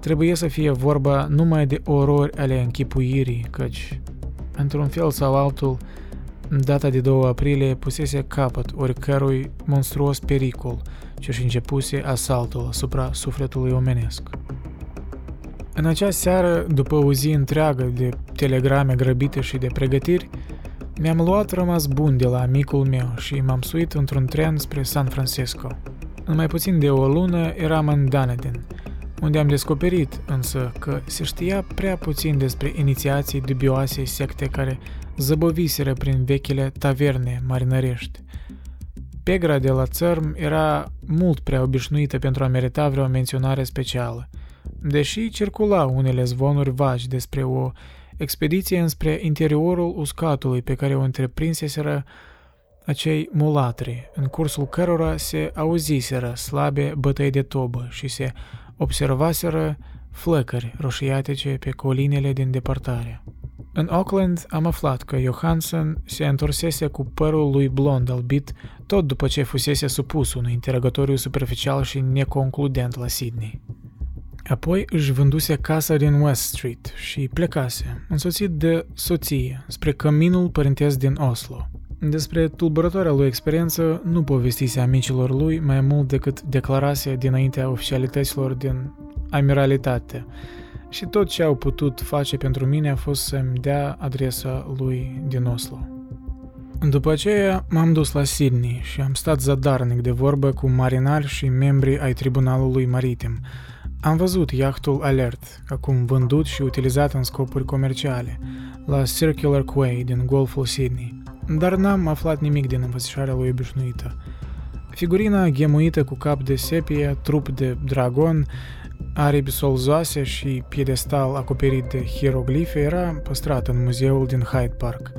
trebuie să fie vorba numai de orori ale închipuirii, căci, într-un fel sau altul, data de 2 aprilie pusese capăt oricărui monstruos pericol ce și începuse asaltul asupra sufletului omenesc. În acea seară, după o zi întreagă de telegrame grăbite și de pregătiri, mi-am luat rămas bun de la amicul meu și m-am suit într-un tren spre San Francisco. În mai puțin de o lună eram în Dunedin, unde am descoperit însă că se știa prea puțin despre inițiații dubioase secte care zăboviseră prin vechile taverne marinărești. Pegra de la țărm era mult prea obișnuită pentru a merita vreo menționare specială – deși circula unele zvonuri vagi despre o expediție înspre interiorul uscatului pe care o întreprinseseră acei mulatri, în cursul cărora se auziseră slabe bătăi de tobă și se observaseră flăcări roșiatice pe colinele din depărtare. În Auckland am aflat că Johansson se întorsese cu părul lui blond albit tot după ce fusese supus unui interogatoriu superficial și neconcludent la Sydney. Apoi își vânduse casa din West Street și plecase, însoțit de soție, spre căminul părintesc din Oslo. Despre tulburătoarea lui experiență nu povestise amicilor lui mai mult decât declarase dinaintea oficialităților din amiralitate și tot ce au putut face pentru mine a fost să-mi dea adresa lui din Oslo. După aceea m-am dus la Sydney și am stat zadarnic de vorbă cu marinari și membri ai tribunalului maritim, am văzut iahtul Alert, acum vândut și utilizat în scopuri comerciale, la Circular Quay din Golful Sydney, dar n-am aflat nimic din învățișarea lui obișnuită. Figurina ghemuită cu cap de sepie, trup de dragon, aripi solzoase și piedestal acoperit de hieroglife era păstrată în muzeul din Hyde Park.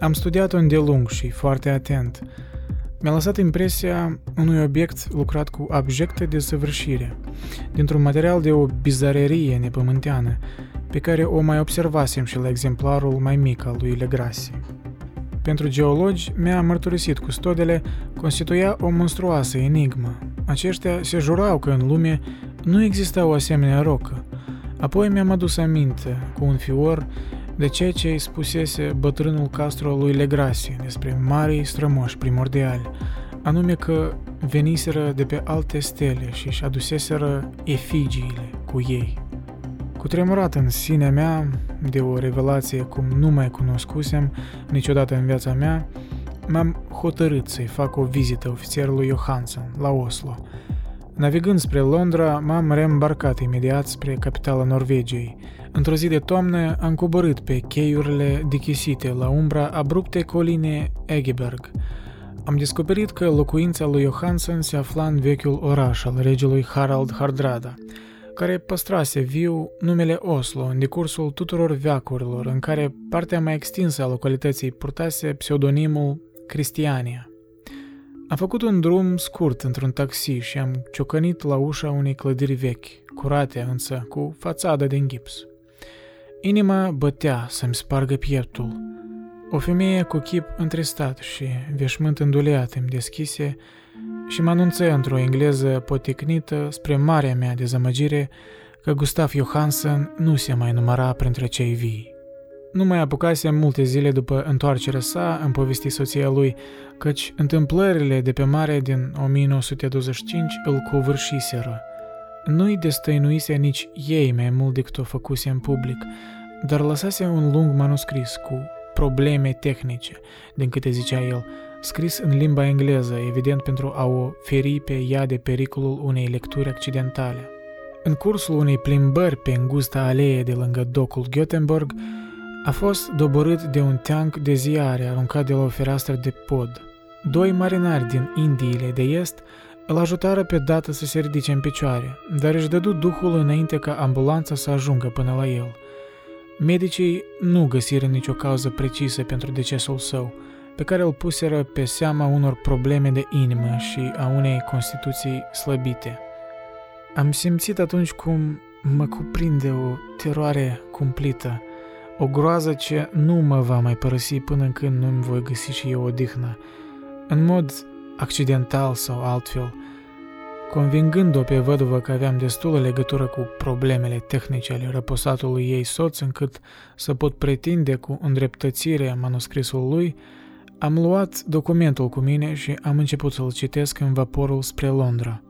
Am studiat-o îndelung și foarte atent. Mi-a lăsat impresia unui obiect lucrat cu abjectă desăvârșire, dintr-un material de o bizarerie nepământeană, pe care o mai observasem și la exemplarul mai mic al lui Legrassi. Pentru geologi, mi-a mărturisit cu stodele, constituia o monstruoasă enigmă. Aceștia se jurau că în lume nu exista o asemenea rocă, Apoi mi-am adus aminte, cu un fior, de ceea ce îi spusese bătrânul Castro lui Legrasi despre marii strămoși primordiali, anume că veniseră de pe alte stele și își aduseseră efigiile cu ei. Cu tremurat în sinea mea, de o revelație cum nu mai cunoscusem niciodată în viața mea, m-am hotărât să-i fac o vizită ofițerului Johansson la Oslo. Navigând spre Londra, m-am reîmbarcat imediat spre capitala Norvegiei. Într-o zi de toamnă am coborât pe cheiurile dichisite la umbra abrupte coline Egeberg. Am descoperit că locuința lui Johansson se afla în vechiul oraș al regelui Harald Hardrada, care păstrase viu numele Oslo în decursul tuturor veacurilor, în care partea mai extinsă a localității purtase pseudonimul Cristiania. Am făcut un drum scurt într-un taxi și am ciocănit la ușa unei clădiri vechi, curate însă cu fațadă din gips. Inima bătea să-mi spargă pieptul. O femeie cu chip întristat și veșmânt înduleat îmi deschise și mă anunță într-o engleză poticnită spre marea mea dezamăgire că Gustav Johansen nu se mai număra printre cei vii. Nu mai apucase multe zile după întoarcerea sa în povesti soția lui, căci întâmplările de pe mare din 1925 îl covârșiseră. Nu-i destăinuise nici ei mai mult decât o făcuse în public, dar lăsase un lung manuscris cu probleme tehnice, din câte zicea el, scris în limba engleză, evident pentru a o feri pe ea de pericolul unei lecturi accidentale. În cursul unei plimbări pe îngusta alee de lângă docul Göteborg, a fost doborât de un tank de ziare aruncat de la o fereastră de pod. Doi marinari din Indiile de Est îl ajutară pe dată să se ridice în picioare, dar își dădu duhul înainte ca ambulanța să ajungă până la el. Medicii nu găsiră nicio cauză precisă pentru decesul său, pe care îl puseră pe seama unor probleme de inimă și a unei constituții slăbite. Am simțit atunci cum mă cuprinde o teroare cumplită, o groază ce nu mă va mai părăsi până când nu-mi voi găsi și eu odihnă, în mod accidental sau altfel, convingând-o pe văduvă că aveam destulă legătură cu problemele tehnice ale răposatului ei soț încât să pot pretinde cu îndreptățire manuscrisul lui, am luat documentul cu mine și am început să-l citesc în vaporul spre Londra.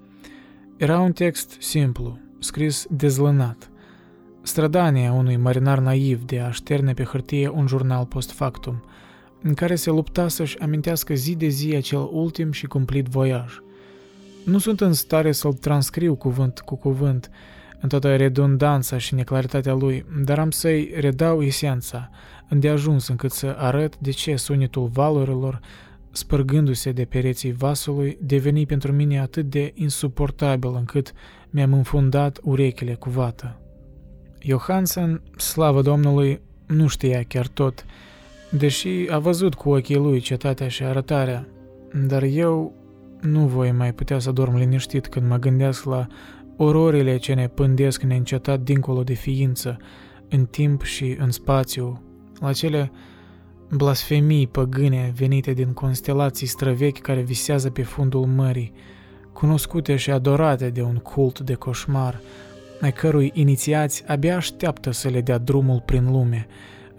Era un text simplu, scris dezlănat, strădania unui marinar naiv de a șterne pe hârtie un jurnal post factum, în care se lupta să-și amintească zi de zi acel ultim și cumplit voiaj. Nu sunt în stare să-l transcriu cuvânt cu cuvânt, în toată redundanța și neclaritatea lui, dar am să-i redau esența, îndeajuns încât să arăt de ce sunetul valurilor, spărgându-se de pereții vasului, deveni pentru mine atât de insuportabil încât mi-am înfundat urechile cu vată. Johansen, slavă Domnului, nu știa chiar tot, deși a văzut cu ochii lui cetatea și arătarea, dar eu nu voi mai putea să dorm liniștit când mă gândesc la ororile ce ne pândesc neîncetat dincolo de ființă, în timp și în spațiu, la cele blasfemii păgâne venite din constelații străvechi care visează pe fundul mării, cunoscute și adorate de un cult de coșmar, ai cărui inițiați abia așteaptă să le dea drumul prin lume,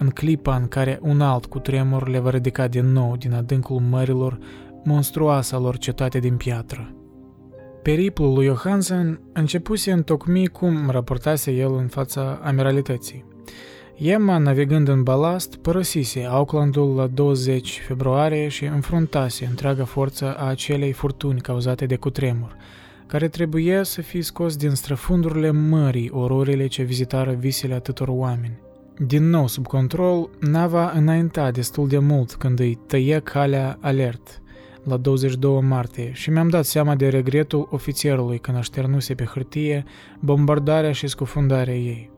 în clipa în care un alt cu tremur le va ridica din nou din adâncul mărilor monstruoasa lor cetate din piatră. Periplul lui Johansen începuse întocmi cum raportase el în fața amiralității. Emma, navigând în balast, părăsise Aucklandul la 20 februarie și înfruntase întreaga forță a acelei furtuni cauzate de cutremur, care trebuia să fie scos din străfundurile mării ororile ce vizitară visele atâtor oameni. Din nou sub control, nava înainta destul de mult când îi tăie calea alert la 22 martie și mi-am dat seama de regretul ofițerului când așternuse pe hârtie bombardarea și scufundarea ei.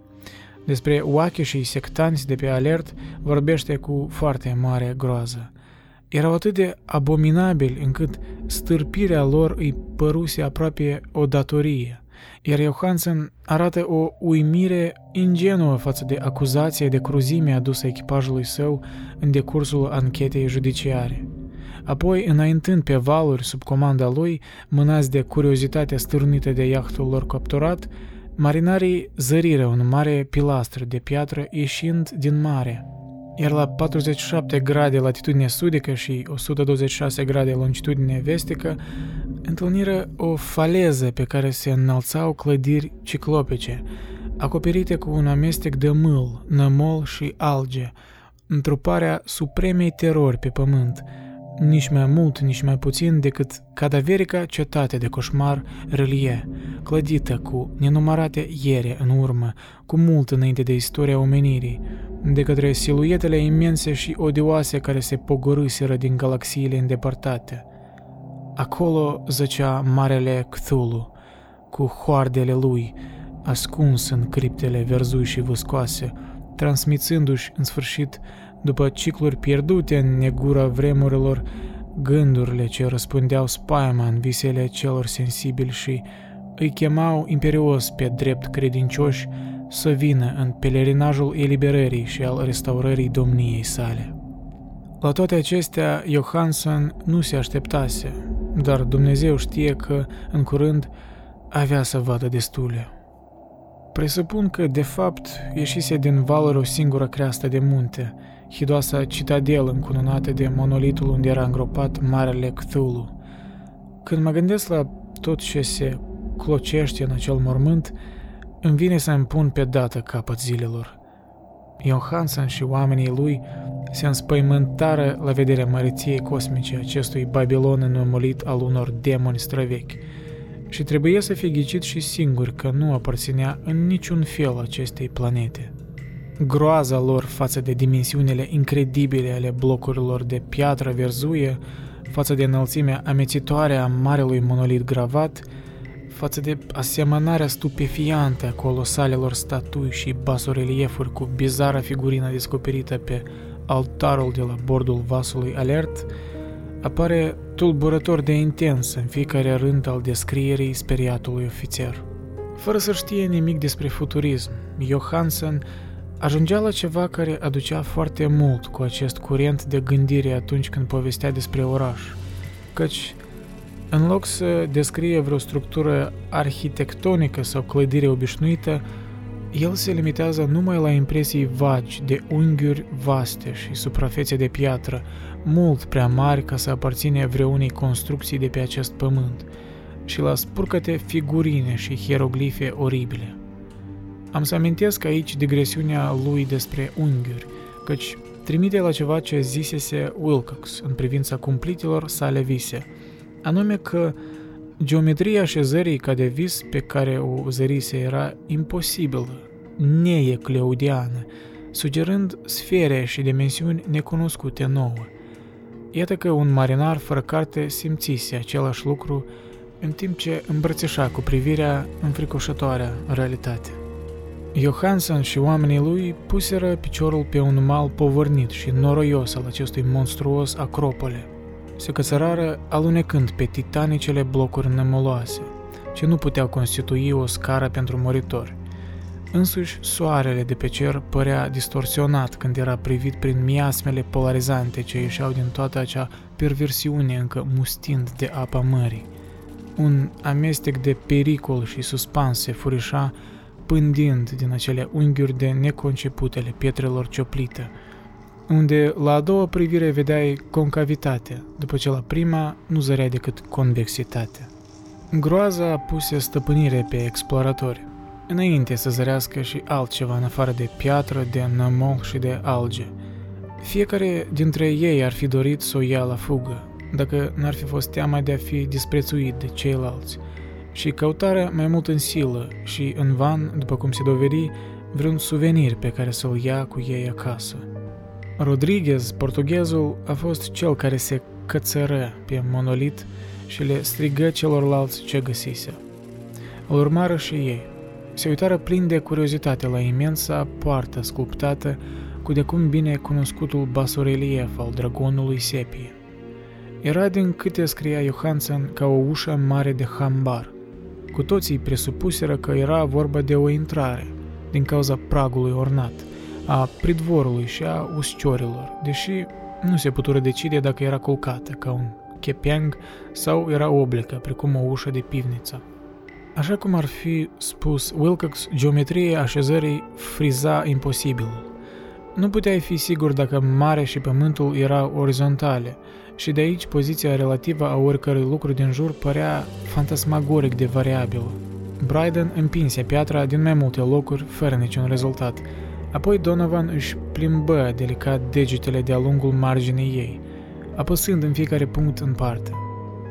Despre oache și sectanți de pe alert vorbește cu foarte mare groază erau atât de abominabili încât stârpirea lor îi păruse aproape o datorie, iar Johansen arată o uimire ingenuă față de acuzația de cruzime adusă echipajului său în decursul anchetei judiciare. Apoi, înaintând pe valuri sub comanda lui, mânați de curiozitatea stârnită de iahtul lor capturat, marinarii zăriră un mare pilastră de piatră ieșind din mare, iar la 47 grade latitudine sudică și 126 grade longitudine vestică, întâlniră o faleză pe care se înălțau clădiri ciclopice, acoperite cu un amestec de mâl, nămol și alge, întruparea supremei terori pe pământ, nici mai mult, nici mai puțin decât cadaverica cetate de coșmar relie, clădită cu nenumărate iere în urmă, cu mult înainte de istoria omenirii, de către siluetele imense și odioase care se pogorâseră din galaxiile îndepărtate. Acolo zăcea Marele Cthulhu, cu hoardele lui, ascuns în criptele verzui și văscoase, transmițându-și în sfârșit, după cicluri pierdute în negura vremurilor, gândurile ce răspundeau spaima în visele celor sensibili și îi chemau imperios pe drept credincioși să vină în pelerinajul eliberării și al restaurării domniei sale. La toate acestea, Johansson nu se așteptase, dar Dumnezeu știe că, în curând, avea să vadă destule. Presupun că, de fapt, ieșise din valuri o singură creastă de munte, hidoasa citadelă încununată de monolitul unde era îngropat Marele Cthulhu. Când mă gândesc la tot ce se clocește în acel mormânt, îmi vine să îmi pun pe dată capăt zilelor. Johansson și oamenii lui se înspăimântară la vederea măreției cosmice acestui Babilon înămulit al unor demoni străvechi și trebuie să fie ghicit și singur că nu aparținea în niciun fel acestei planete. Groaza lor față de dimensiunile incredibile ale blocurilor de piatră verzuie, față de înălțimea amețitoare a marelui monolit gravat, față de asemănarea stupefiantă a colosalelor statui și basoreliefuri cu bizara figurină descoperită pe altarul de la bordul vasului alert, apare tulburător de intens în fiecare rând al descrierii speriatului ofițer. Fără să știe nimic despre futurism, Johansen ajungea la ceva care aducea foarte mult cu acest curent de gândire atunci când povestea despre oraș, căci în loc să descrie vreo structură arhitectonică sau clădire obișnuită, el se limitează numai la impresii vagi de unghiuri vaste și suprafețe de piatră, mult prea mari ca să aparține vreunei construcții de pe acest pământ, și la spurcăte figurine și hieroglife oribile. Am să amintesc aici digresiunea lui despre unghiuri, căci trimite la ceva ce zisese Wilcox în privința cumplitelor sale vise, anume că geometria așezării ca de vis pe care o zărise era imposibilă, neecleudiană, sugerând sfere și dimensiuni necunoscute nouă. Iată că un marinar fără carte simțise același lucru în timp ce îmbrățișa cu privirea înfricoșătoarea realitate. Johansson și oamenii lui puseră piciorul pe un mal povărnit și noroios al acestui monstruos acropole. Se cățărară alunecând pe titanicele blocuri nemuloase, ce nu puteau constitui o scară pentru moritori. Însuși, soarele de pe cer părea distorsionat când era privit prin miasmele polarizante ce ieșeau din toată acea perversiune încă mustind de apa mării. Un amestec de pericol și suspans se furișa pândind din acele unghiuri de neconceputele pietrelor cioplite, unde la a doua privire vedeai concavitate, după ce la prima nu zărea decât convexitate. Groaza puse stăpânire pe exploratori, înainte să zărească și altceva în afară de piatră, de nămol și de alge. Fiecare dintre ei ar fi dorit să o ia la fugă, dacă n-ar fi fost teama de a fi disprețuit de ceilalți – și căutarea mai mult în silă și în van, după cum se dovedi, vreun suvenir pe care să-l ia cu ei acasă. Rodriguez, portughezul, a fost cel care se cățără pe monolit și le strigă celorlalți ce găsise. Îl urmară și ei. Se uitară plin de curiozitate la imensa poartă sculptată cu de cum bine cunoscutul basorelief al dragonului Sepie. Era din câte scria Johansen ca o ușă mare de hambar, cu toții presupuseră că era vorba de o intrare, din cauza pragului ornat, a pridvorului și a usciorilor, deși nu se putură decide dacă era colcată ca un chepeang sau era oblecă, precum o ușă de pivniță. Așa cum ar fi spus Wilcox, geometria așezării friza imposibilul. Nu puteai fi sigur dacă mare și pământul erau orizontale, și de aici poziția relativă a oricărui lucru din jur părea fantasmagoric de variabilă. Bryden împinse piatra din mai multe locuri, fără niciun rezultat. Apoi Donovan își plimbă delicat degetele de-a lungul marginii ei, apăsând în fiecare punct în parte.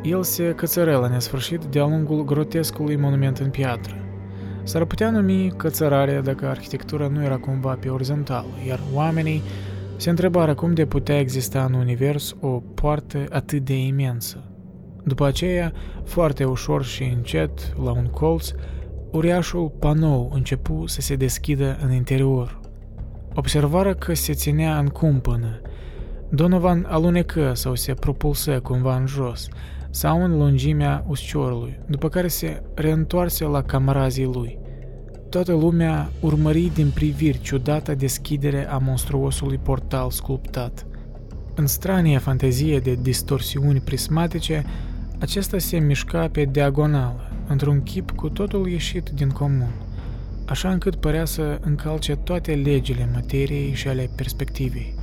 El se cățără la nesfârșit de-a lungul grotescului monument în piatră. S-ar putea numi cățărare dacă arhitectura nu era cumva pe orizontală, iar oamenii se întrebară cum de putea exista în univers o poartă atât de imensă. După aceea, foarte ușor și încet, la un colț, uriașul panou începu să se deschidă în interior. Observară că se ținea în cumpănă. Donovan alunecă sau se propulsă cumva în jos, sau în lungimea usciorului, după care se reîntoarse la camarazii lui. Toată lumea urmări din priviri ciudata deschidere a monstruosului portal sculptat. În stranie fantezie de distorsiuni prismatice, acesta se mișca pe diagonală, într-un chip cu totul ieșit din comun, așa încât părea să încalce toate legile materiei și ale perspectivei.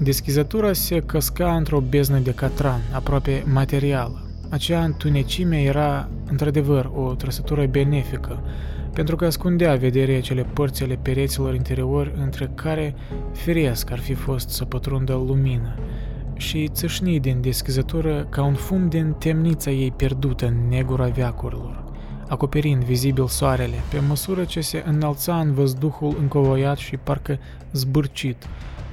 Deschizătura se căsca într-o beznă de catran, aproape materială. Acea întunecime era, într-adevăr, o trăsătură benefică, pentru că ascundea vederea cele părți ale pereților interiori între care firesc ar fi fost să pătrundă lumină și țâșni din deschizătură ca un fum din temnița ei pierdută în negura veacurilor, acoperind vizibil soarele pe măsură ce se înălța în văzduhul încovoiat și parcă zbârcit,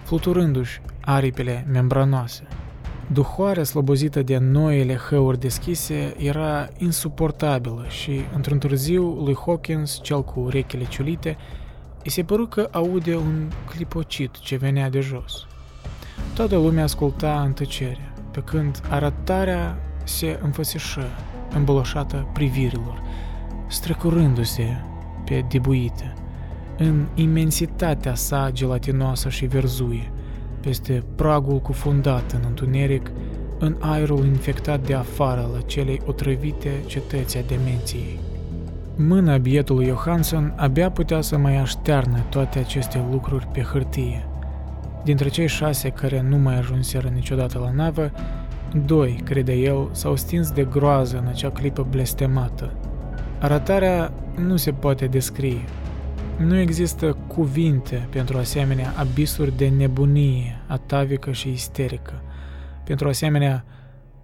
fluturându-și aripile membranoase. Duhoarea slobozită de noile hăuri deschise era insuportabilă și, într-un târziu, lui Hawkins, cel cu urechile ciulite, îi se păru că aude un clipocit ce venea de jos. Toată lumea asculta în tăcere, pe când arătarea se înfățișă, îmboloșată privirilor, strecurându-se pe dibuite, în imensitatea sa gelatinoasă și verzuie, peste pragul cufundat în întuneric, în aerul infectat de afară la celei otrăvite cetăți a demenției. Mâna bietului Johansson abia putea să mai aștearnă toate aceste lucruri pe hârtie. Dintre cei șase care nu mai ajunseră niciodată la navă, doi, crede el, s-au stins de groază în acea clipă blestemată. Arătarea nu se poate descrie, nu există cuvinte pentru asemenea abisuri de nebunie atavică și isterică, pentru asemenea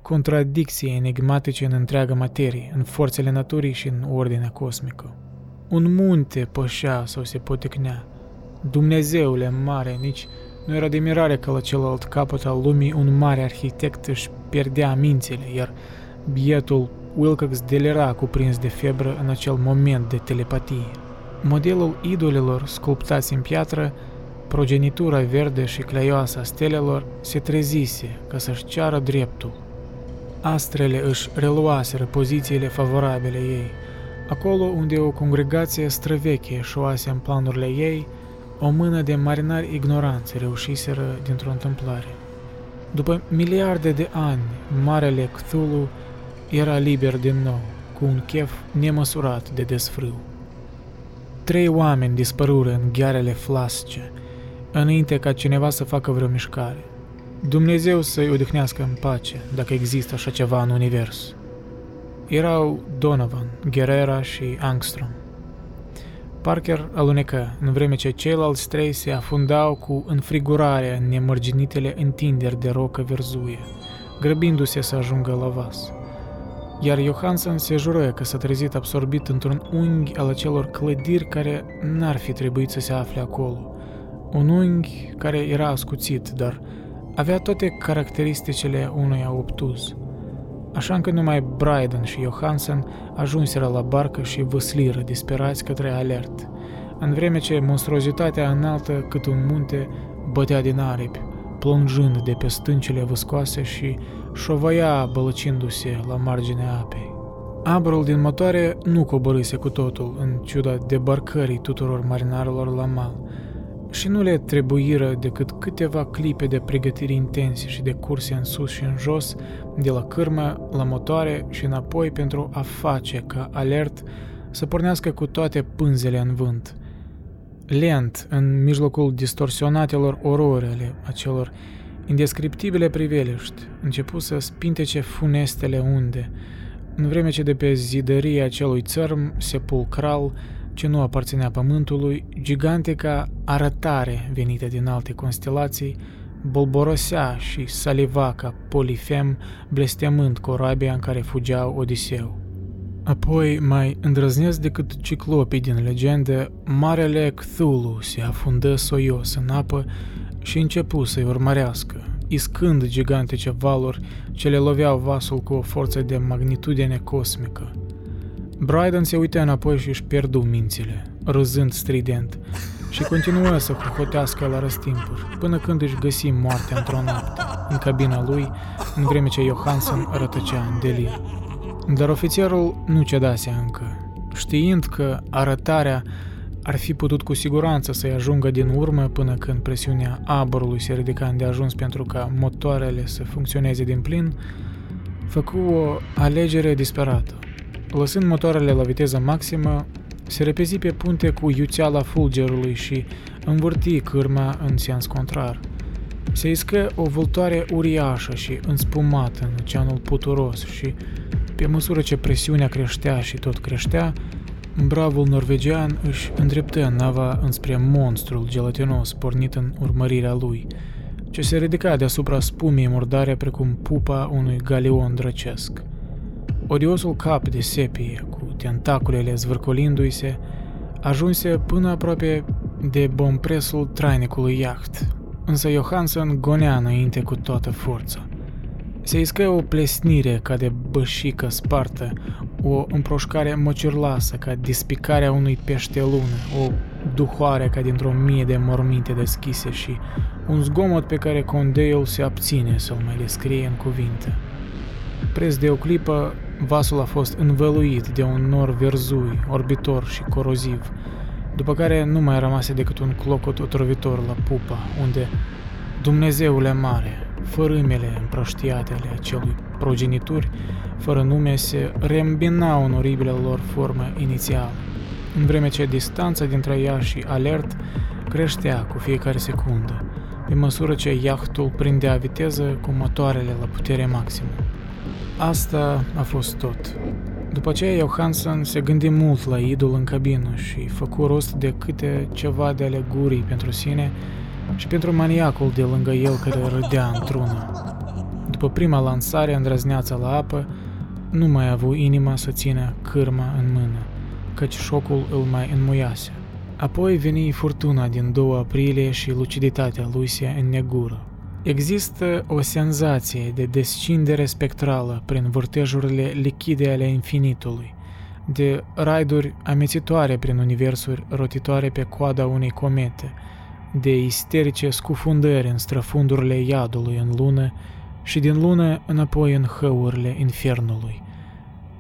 contradicții enigmatice în întreaga materie, în forțele naturii și în ordinea cosmică. Un munte pășea sau se potecnea. Dumnezeule mare, nici nu era de mirare că la celălalt capăt al lumii un mare arhitect își pierdea mințile, iar bietul Wilcox delira cuprins de febră în acel moment de telepatie. Modelul idolilor sculptați în piatră, progenitura verde și cleioasă a stelelor, se trezise ca să-și ceară dreptul. Astrele își reluaseră pozițiile favorabile ei, acolo unde o congregație străveche șoase în planurile ei, o mână de marinari ignoranți reușiseră dintr-o întâmplare. După miliarde de ani, Marele Cthulhu era liber din nou, cu un chef nemăsurat de desfrâu. Trei oameni dispărură în ghearele flasce, înainte ca cineva să facă vreo mișcare. Dumnezeu să-i odihnească în pace, dacă există așa ceva în univers. Erau Donovan, Guerrera și Angstrom. Parker alunecă, în vreme ce ceilalți trei se afundau cu înfrigurarea în nemărginitele întinderi de rocă verzuie, grăbindu-se să ajungă la vas iar Johansson se jură că s-a trezit absorbit într-un unghi al acelor clădiri care n-ar fi trebuit să se afle acolo. Un unghi care era ascuțit, dar avea toate caracteristicile unui obtuz. Așa încât numai Bryden și Johansson ajunseră la barcă și văsliră disperați către alert, în vreme ce monstruozitatea înaltă cât un munte bătea din aripi, plonjând de pe stâncile văscoase și șovăia bălăcindu-se la marginea apei. Abrul din motoare nu coborâse cu totul, în ciuda debarcării tuturor marinarilor la mal, și nu le trebuiră decât câteva clipe de pregătiri intense și de curse în sus și în jos, de la cârmă la motoare și înapoi pentru a face ca alert să pornească cu toate pânzele în vânt. Lent, în mijlocul distorsionatelor orori ale acelor indescriptibile priveliști, începu să spintece funestele unde, în vreme ce de pe zidăria acelui țărm sepulcral ce nu aparținea pământului, gigantica arătare venită din alte constelații bolborosea și saliva ca polifem, blestemând corabia în care fugeau Odiseu. Apoi, mai îndrăznesc decât ciclopii din legendă, Marele Cthulhu se afundă soios în apă și începu să-i urmărească, iscând gigantice valuri ce le loveau vasul cu o forță de magnitudine cosmică. Bryden se uită înapoi și își pierdu mințile, râzând strident, și continuă să hohotească la răstimpuri, până când își găsi moartea într-o noapte, în cabina lui, în vreme ce Johansen rătăcea în delir. Dar ofițerul nu cedase încă, știind că arătarea ar fi putut cu siguranță să-i ajungă din urmă până când presiunea aborului se ridica de ajuns pentru ca motoarele să funcționeze din plin, făcu o alegere disperată. Lăsând motoarele la viteză maximă, se repezi pe punte cu iuțeala fulgerului și învârti cârma în sens contrar. Se iscă o vâltoare uriașă și înspumată în oceanul puturos și, pe măsură ce presiunea creștea și tot creștea, bravul norvegian își îndreptă nava înspre monstrul gelatinos pornit în urmărirea lui, ce se ridica deasupra spumii murdare precum pupa unui galion drăcesc. Odiosul cap de sepie, cu tentaculele zvârcolindu-i se, ajunse până aproape de bompresul trainicului iaht, însă Johansson gonea înainte cu toată forța. Se iscă o plesnire ca de bășică spartă, o împroșcare măcirlasă ca dispicarea unui pește lună, o duhoare ca dintr-o mie de morminte deschise și un zgomot pe care condeiul se abține să-l mai descrie în cuvinte. Preț de o clipă, vasul a fost învăluit de un nor verzui, orbitor și coroziv, după care nu mai rămase decât un clocot otrovitor la pupa, unde Dumnezeule mare, fărâmele împrăștiate ale acelui progenituri, fără nume, se reîmbinau în oribilele lor formă inițială, în vreme ce distanța dintre ea și alert creștea cu fiecare secundă, pe măsură ce iahtul prindea viteză cu motoarele la putere maximă. Asta a fost tot. După aceea Johansson se gândi mult la idol în cabină și făcu rost de câte ceva de alegurii pentru sine și pentru maniacul de lângă el care râdea într-una. După prima lansare îndrăzneață la apă, nu mai a avut inima să țină cârma în mână, căci șocul îl mai înmuiase. Apoi veni furtuna din 2 aprilie și luciditatea lui se înnegură. Există o senzație de descindere spectrală prin vârtejurile lichide ale infinitului, de raiduri amețitoare prin universuri rotitoare pe coada unei comete, de isterice scufundări în străfundurile iadului în lună și din lună înapoi în hăurile infernului.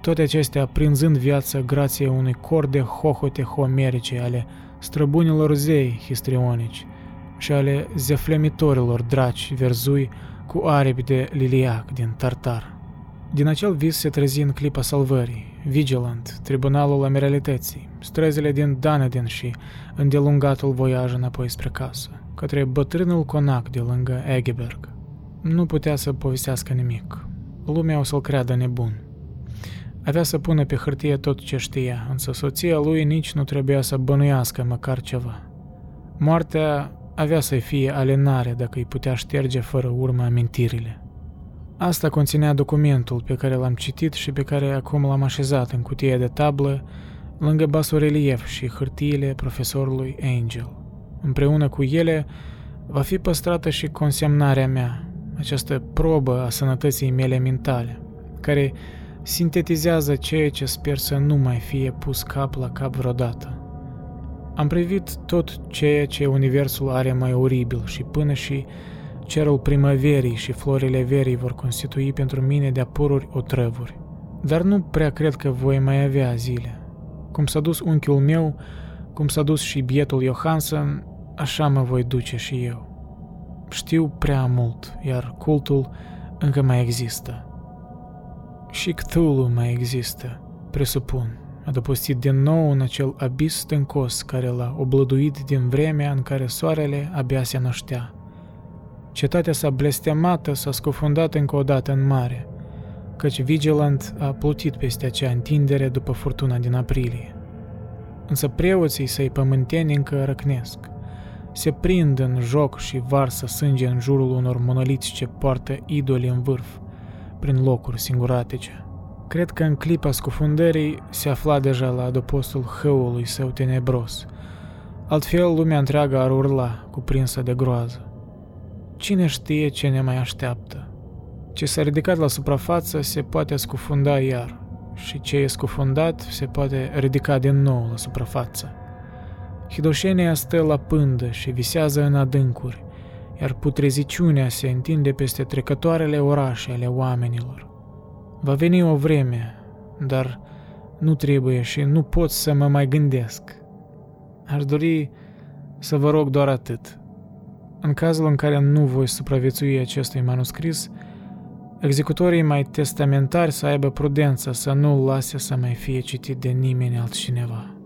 Toate acestea prinzând viața grație unui cor de hohote homerice ale străbunilor zei histrionici, și ale zeflemitorilor draci verzui cu aripi de liliac din Tartar. Din acel vis se trezi în clipa salvării, Vigilant, Tribunalul Amiralității, străzile din Dunedin și îndelungatul voiaj înapoi spre casă, către bătrânul conac de lângă Egeberg. Nu putea să povestească nimic. Lumea o să-l creadă nebun. Avea să pună pe hârtie tot ce știa, însă soția lui nici nu trebuia să bănuiască măcar ceva. Moartea avea să fie alenare dacă îi putea șterge fără urmă amintirile. Asta conținea documentul pe care l-am citit și pe care acum l-am așezat în cutie de tablă, lângă basorelief și hârtiile profesorului Angel. Împreună cu ele va fi păstrată și consemnarea mea, această probă a sănătății mele mentale, care sintetizează ceea ce sper să nu mai fie pus cap la cap vreodată. Am privit tot ceea ce universul are mai oribil și până și cerul primăverii și florile verii vor constitui pentru mine de-a pururi otrăvuri. Dar nu prea cred că voi mai avea zile. Cum s-a dus unchiul meu, cum s-a dus și bietul Johansson, așa mă voi duce și eu. Știu prea mult, iar cultul încă mai există. Și Cthulhu mai există, presupun, adăpostit din nou în acel abis stâncos care l-a oblăduit din vremea în care soarele abia se năștea. Cetatea sa blestemată s-a scufundat încă o dată în mare, căci Vigilant a plutit peste acea întindere după furtuna din aprilie. Însă preoții săi pământeni încă răcnesc. Se prind în joc și varsă sânge în jurul unor monoliți ce poartă idoli în vârf, prin locuri singuratice. Cred că în clipa scufundării se afla deja la adăpostul hăului său tenebros. Altfel, lumea întreagă ar urla, cuprinsă de groază. Cine știe ce ne mai așteaptă? Ce s-a ridicat la suprafață se poate scufunda iar și ce e scufundat se poate ridica din nou la suprafață. Hidoșenia stă la pândă și visează în adâncuri, iar putreziciunea se întinde peste trecătoarele orașe ale oamenilor. Va veni o vreme, dar nu trebuie și nu pot să mă mai gândesc. Aș dori să vă rog doar atât. În cazul în care nu voi supraviețui acestui manuscris, executorii mai testamentari să aibă prudența să nu-l lase să mai fie citit de nimeni altcineva.